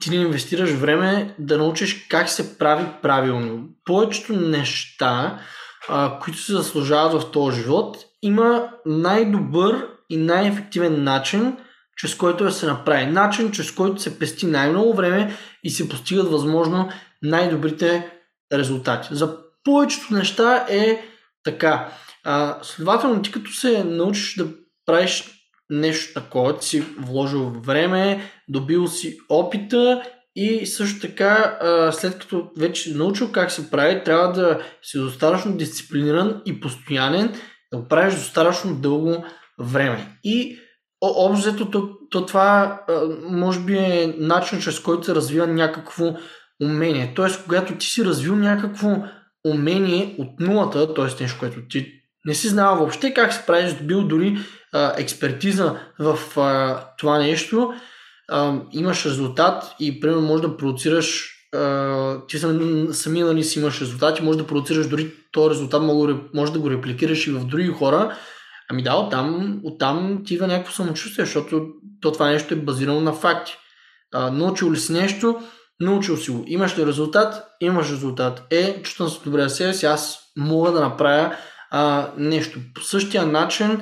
ти да инвестираш време да научиш как се прави правилно. Повечето неща, а, които се заслужават в този живот, има най-добър и най-ефективен начин, чрез който да се направи. Начин, чрез който се пести най-много време и се постигат възможно най-добрите резултати. За повечето неща е така. А, следователно, ти като се научиш да правиш нещо такова, ти си вложил време, добил си опита и също така, а, след като вече научил как се прави, трябва да си достатъчно дисциплиниран и постоянен, да го правиш достатъчно дълго време. И общо то, то това може би е начин, чрез който се развива някакво умение. Тоест, когато ти си развил някакво умение от нулата, т.е. нещо, което ти не си знал въобще как се прави, бил дори а, експертиза в а, това нещо, а, имаш резултат и примерно можеш да продуцираш ти сами, сами нали си имаш резултати, можеш да продуцираш дори този резултат, може да го репликираш и в други хора. Ами да, оттам, оттам ти има някакво самочувствие, защото то това нещо е базирано на факти. А, научил ли си нещо, научил си го. Имаш ли резултат? Имаш резултат. Е, чувствам се добре за себе си, аз мога да направя а, нещо. По същия начин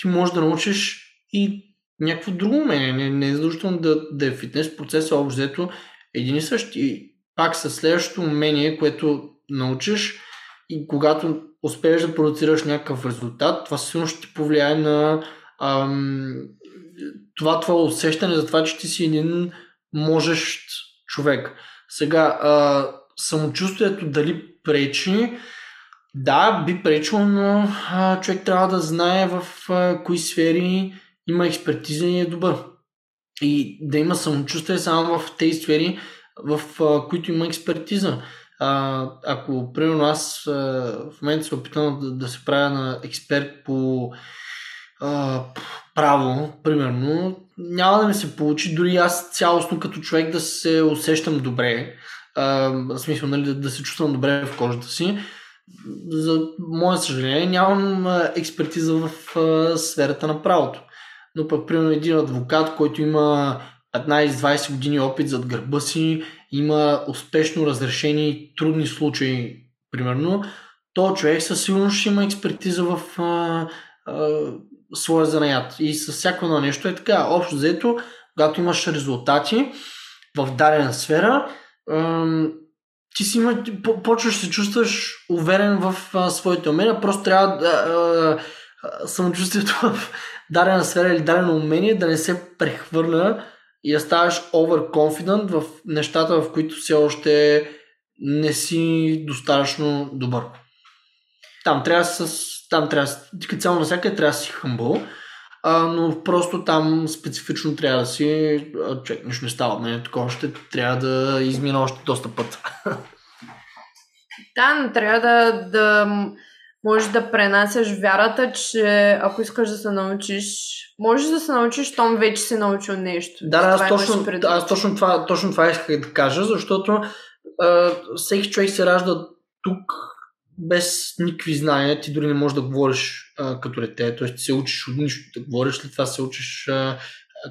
ти можеш да научиш и някакво друго умение. Не, не е задължително да, да е фитнес процеса, общо взето един и същ. И пак със следващото умение, което научиш, и когато успееш да продуцираш някакъв резултат, това сигурно ще ти повлияе на ам, това твое усещане за това, че ти си един можещ човек. Сега, а, самочувствието дали пречи, да, би пречило, но а, човек трябва да знае в а, кои сфери има експертиза и е добър. И да има самочувствие само в тези сфери, в а, които има експертиза. А, ако, примерно, аз а, в момента се опитам да, да се правя на експерт по а, право, примерно, няма да ми се получи, дори аз цялостно като човек да се усещам добре, а, в смисъл, нали, да, да се чувствам добре в кожата си. За мое съжаление, нямам експертиза в а, сферата на правото. Но пък, примерно, един адвокат, който има 15-20 години опит зад гърба си, има успешно разрешени трудни случаи, примерно, то човек със сигурност ще има експертиза в а, а, своя занаят. И с всяко едно нещо е така. Общо взето, когато имаш резултати в дадена сфера, ам, ти си има, почваш се чувстваш уверен в а, своите умения, просто трябва да а, а, самочувствието в дадена сфера или дадено умение да не се прехвърля и да ставаш overconfident в нещата, в които все още не си достатъчно добър. Там трябва с... Там трябва като цяло навсякъде трябва да си хъмбъл, а, но просто там специфично трябва да си... Човек, нищо не става мен, такова ще трябва да измина още доста път.
Да, но трябва да, да можеш да пренасяш вярата, че ако искаш да се научиш, можеш да се научиш, том вече си научил нещо.
Да, аз точно, аз точно това, точно това исках да кажа, защото а, всеки човек се ражда тук без никакви знания, ти дори не можеш да говориш а, като дете, т.е. се учиш от нищо да говориш, след това се учиш а,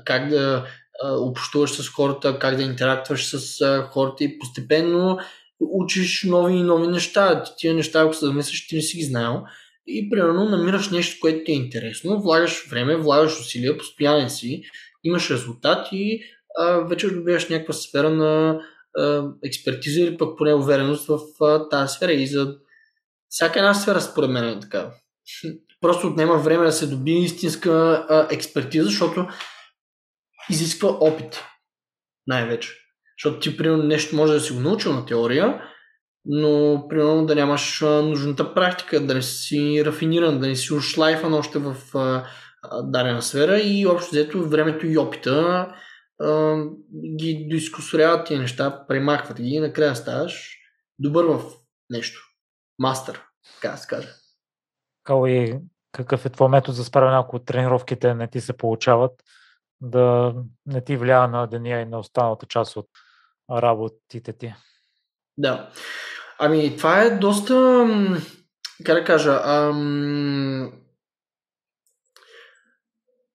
как да а, общуваш с хората, как да интерактуваш с а, хората и постепенно учиш нови и нови неща. Тия неща, ако се замислиш, ти не си ги знаел. И примерно намираш нещо, което ти е интересно, влагаш време, влагаш усилия, постоянен си, имаш резултат и а, вече добиваш някаква сфера на а, експертиза или пък поне увереност в а, тази сфера. И за всяка една сфера, според мен е така. Просто отнема време да се добие истинска а, експертиза, защото изисква опит. Най-вече. Защото ти, примерно, нещо може да си го научил на теория, но, примерно, да нямаш а, нужната практика, да не си рафиниран, да не си ушлайфан още в а, дадена сфера и общо взето времето и опита а, ги доискусоряват тия неща, премахват ги и накрая ставаш добър в нещо. Мастър, така да се каже.
И какъв е твой метод за справяне, ако тренировките не ти се получават, да не ти влияе на деня и на останалата част от работите ти?
Да. Ами, това е доста, как да кажа, ам,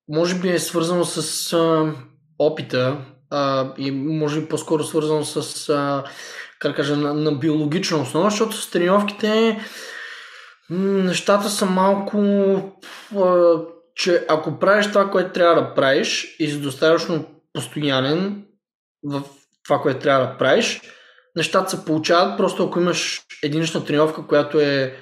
може би е свързано с а, опита а, и може би по-скоро свързано с, а, как да кажа, на, на биологична основа, защото с тренировките нещата са малко, че ако правиш това, което трябва да правиш и си достатъчно постоянен в това, което трябва да правиш, нещата се получават, просто ако имаш единична тренировка, която е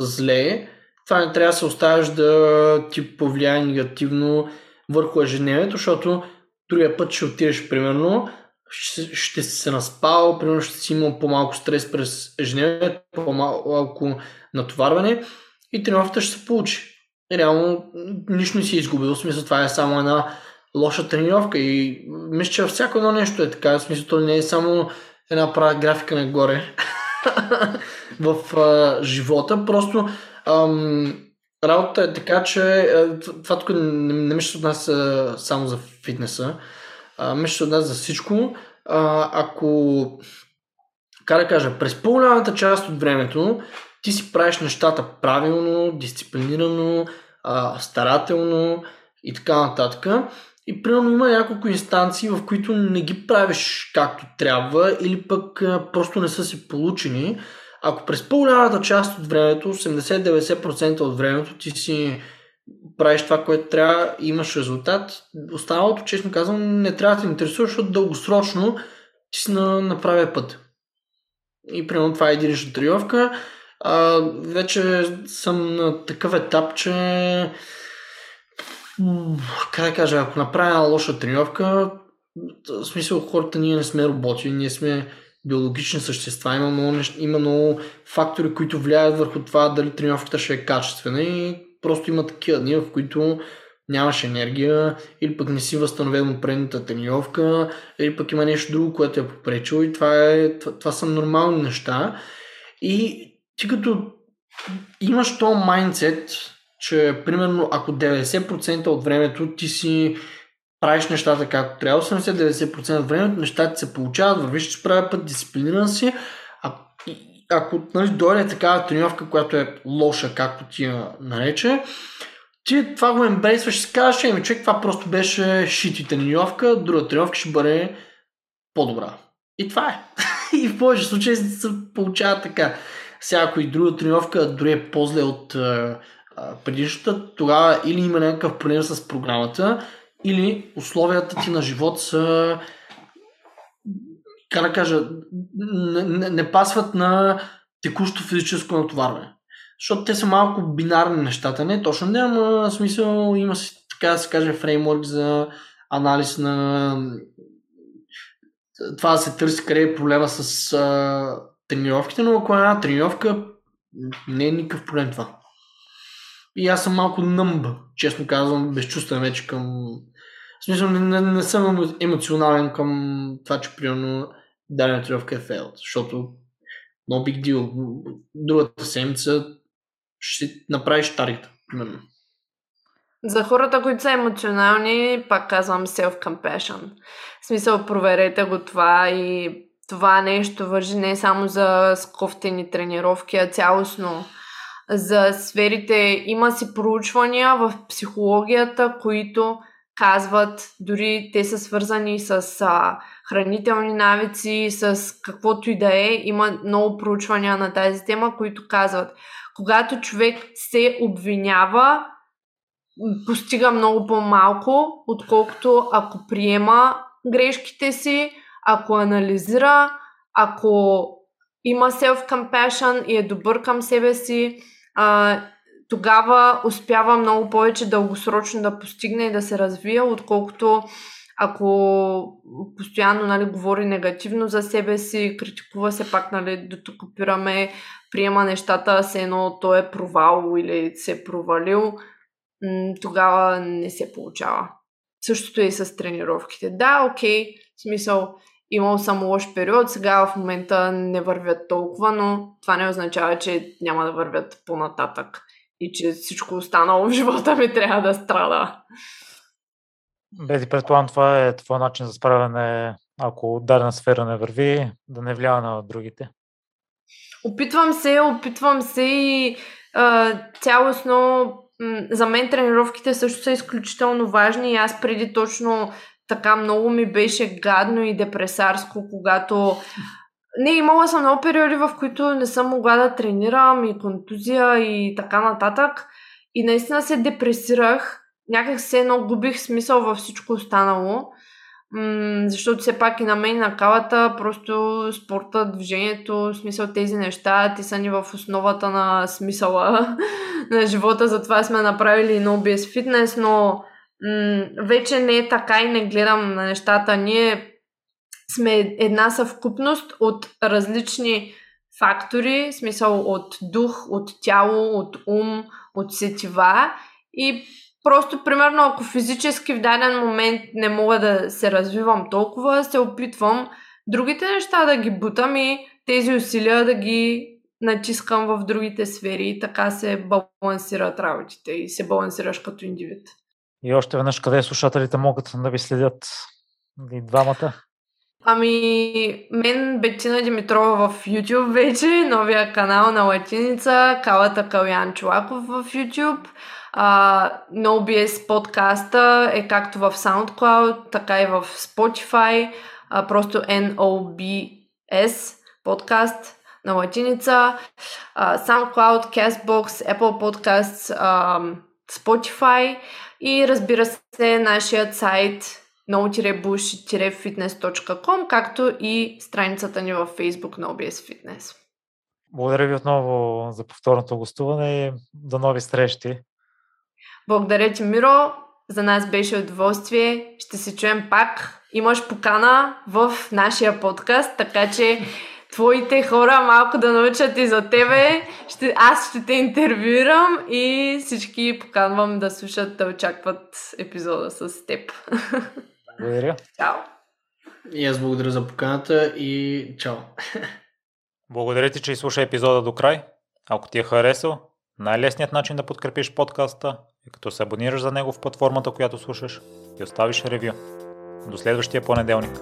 зле, това не трябва да се оставяш да ти повлияе негативно върху ежедневието, защото другия път ще отидеш, примерно, ще, ще си се наспал, примерно ще си имал по-малко стрес през ежедневието, по-малко натоварване и тренировката ще се получи. Реално нищо не си изгубил, в смисъл това е само една лоша тренировка и мисля, че всяко едно нещо е така, в смисъл то не е само една права графика нагоре в а, живота. Просто ам, работата е така, че а, това тук не, не мисля от нас а, само за фитнеса, а, мисля от нас за всичко. А, ако, как да кажа, през по-голямата част от времето ти си правиш нещата правилно, дисциплинирано, а, старателно и така нататък и примерно има няколко инстанции, в които не ги правиш както трябва или пък просто не са си получени. Ако през по-голямата част от времето, 80-90% от времето ти си правиш това, което трябва имаш резултат, останалото, честно казвам, не трябва да те интересува, защото дългосрочно ти си на, на правия път. И примерно това е единична тренировка. А, вече съм на такъв етап, че как да кажа, ако направя една лоша тренировка, в смисъл хората ние не сме роботи, ние сме биологични същества, има много, има много фактори, които влияят върху това дали тренировката ще е качествена и просто има такива дни, в които нямаш енергия, или пък не си възстановен от предната тренировка, или пък има нещо друго, което е попречило и това, е, това, това са нормални неща. И ти като имаш то майндсет, че примерно ако 90% от времето ти си правиш нещата както трябва, 80-90% от времето нещата се получават, вървиш с правя път, дисциплиниран си, ако нали, дойде такава тренировка, която е лоша, както ти я нарече, ти това го ембрейсваш и си казваш, еми човек, това просто беше шити тренировка, друга тренировка ще бъде по-добра. И това е. и в повече случаи се получава така. Сега, и друга тренировка дори е по-зле от предишната, тогава или има някакъв проблем с програмата, или условията ти на живот са как да кажа, не, не, пасват на текущо физическо натоварване. Защото те са малко бинарни нещата. Не точно не, но смисъл има си, така да се каже, фреймворк за анализ на това да се търси къде е проблема с а, тренировките, но ако е една тренировка, не е никакъв проблем това. И аз съм малко nëмб, честно казвам, безчувствен вече към... В смисъл, не, не, не съм емоционален към това, че примерно дадена тренировка е защото no big deal. Другата седмица ще направиш таргета.
За хората, които са емоционални, пак казвам self-compassion. В смисъл, проверете го това и това нещо вържи не само за скофтени тренировки, а цялостно за сферите. Има си проучвания в психологията, които казват, дори те са свързани с а, хранителни навици, с каквото и да е. Има много проучвания на тази тема, които казват, когато човек се обвинява, постига много по-малко, отколкото ако приема грешките си, ако анализира, ако има self-compassion и е добър към себе си, а, тогава успява много повече дългосрочно да постигне и да се развие, отколкото ако постоянно нали, говори негативно за себе си, критикува се пак, нали, до тук опираме, приема нещата, се едно той е провал или се е провалил, тогава не се получава. Същото е и с тренировките. Да, окей, в смисъл, имал съм лош период, сега в момента не вървят толкова, но това не означава, че няма да вървят по-нататък и че всичко останало в живота ми трябва да страда.
Бети, предполагам, това е твой начин за справяне, ако дадена сфера не върви, да не влияе на другите.
Опитвам се, опитвам се и а, цялостно за мен тренировките също са изключително важни и аз преди точно така много ми беше гадно и депресарско, когато не, имала съм много периоди, в които не съм могла да тренирам и контузия и така нататък. И наистина се депресирах. Някак се едно губих смисъл във всичко останало. М- защото все пак и на мен на калата просто спорта, движението, смисъл тези неща, те са ни в основата на смисъла на живота, затова сме направили No BS Fitness, но м- вече не е така и не гледам на нещата. Ние сме една съвкупност от различни фактори, смисъл от дух, от тяло, от ум, от сетива и просто, примерно, ако физически в даден момент не мога да се развивам толкова, се опитвам другите неща да ги бутам и тези усилия да ги натискам в другите сфери и така се балансират работите и се балансираш като индивид.
И още веднъж, къде слушателите могат да ви следят и двамата?
Ами, мен Бетина Димитрова в YouTube вече, новия канал на Латиница, Калата Калян Чулаков в YouTube. Uh, NoBS подкаста е както в SoundCloud, така и в Spotify. Uh, просто NOBS подкаст на латиница. Uh, SoundCloud, CastBox, Apple Podcasts, uh, Spotify и разбира се нашият сайт no-bush-fitness.com, както и страницата ни във Facebook на OBS Fitness.
Благодаря ви отново за повторното гостуване и до нови срещи.
Благодаря ти, Миро. За нас беше удоволствие. Ще се чуем пак. Имаш покана в нашия подкаст, така че твоите хора малко да научат и за тебе. Ще, аз ще те интервюирам и всички поканвам да слушат, да очакват епизода с теб.
Благодаря.
Чао!
И аз благодаря за поканата и чао!
Благодаря ти, че изслуша епизода до край. Ако ти е харесал, най-лесният начин да подкрепиш подкаста е като се абонираш за него в платформата, която слушаш и оставиш ревю. До следващия понеделник.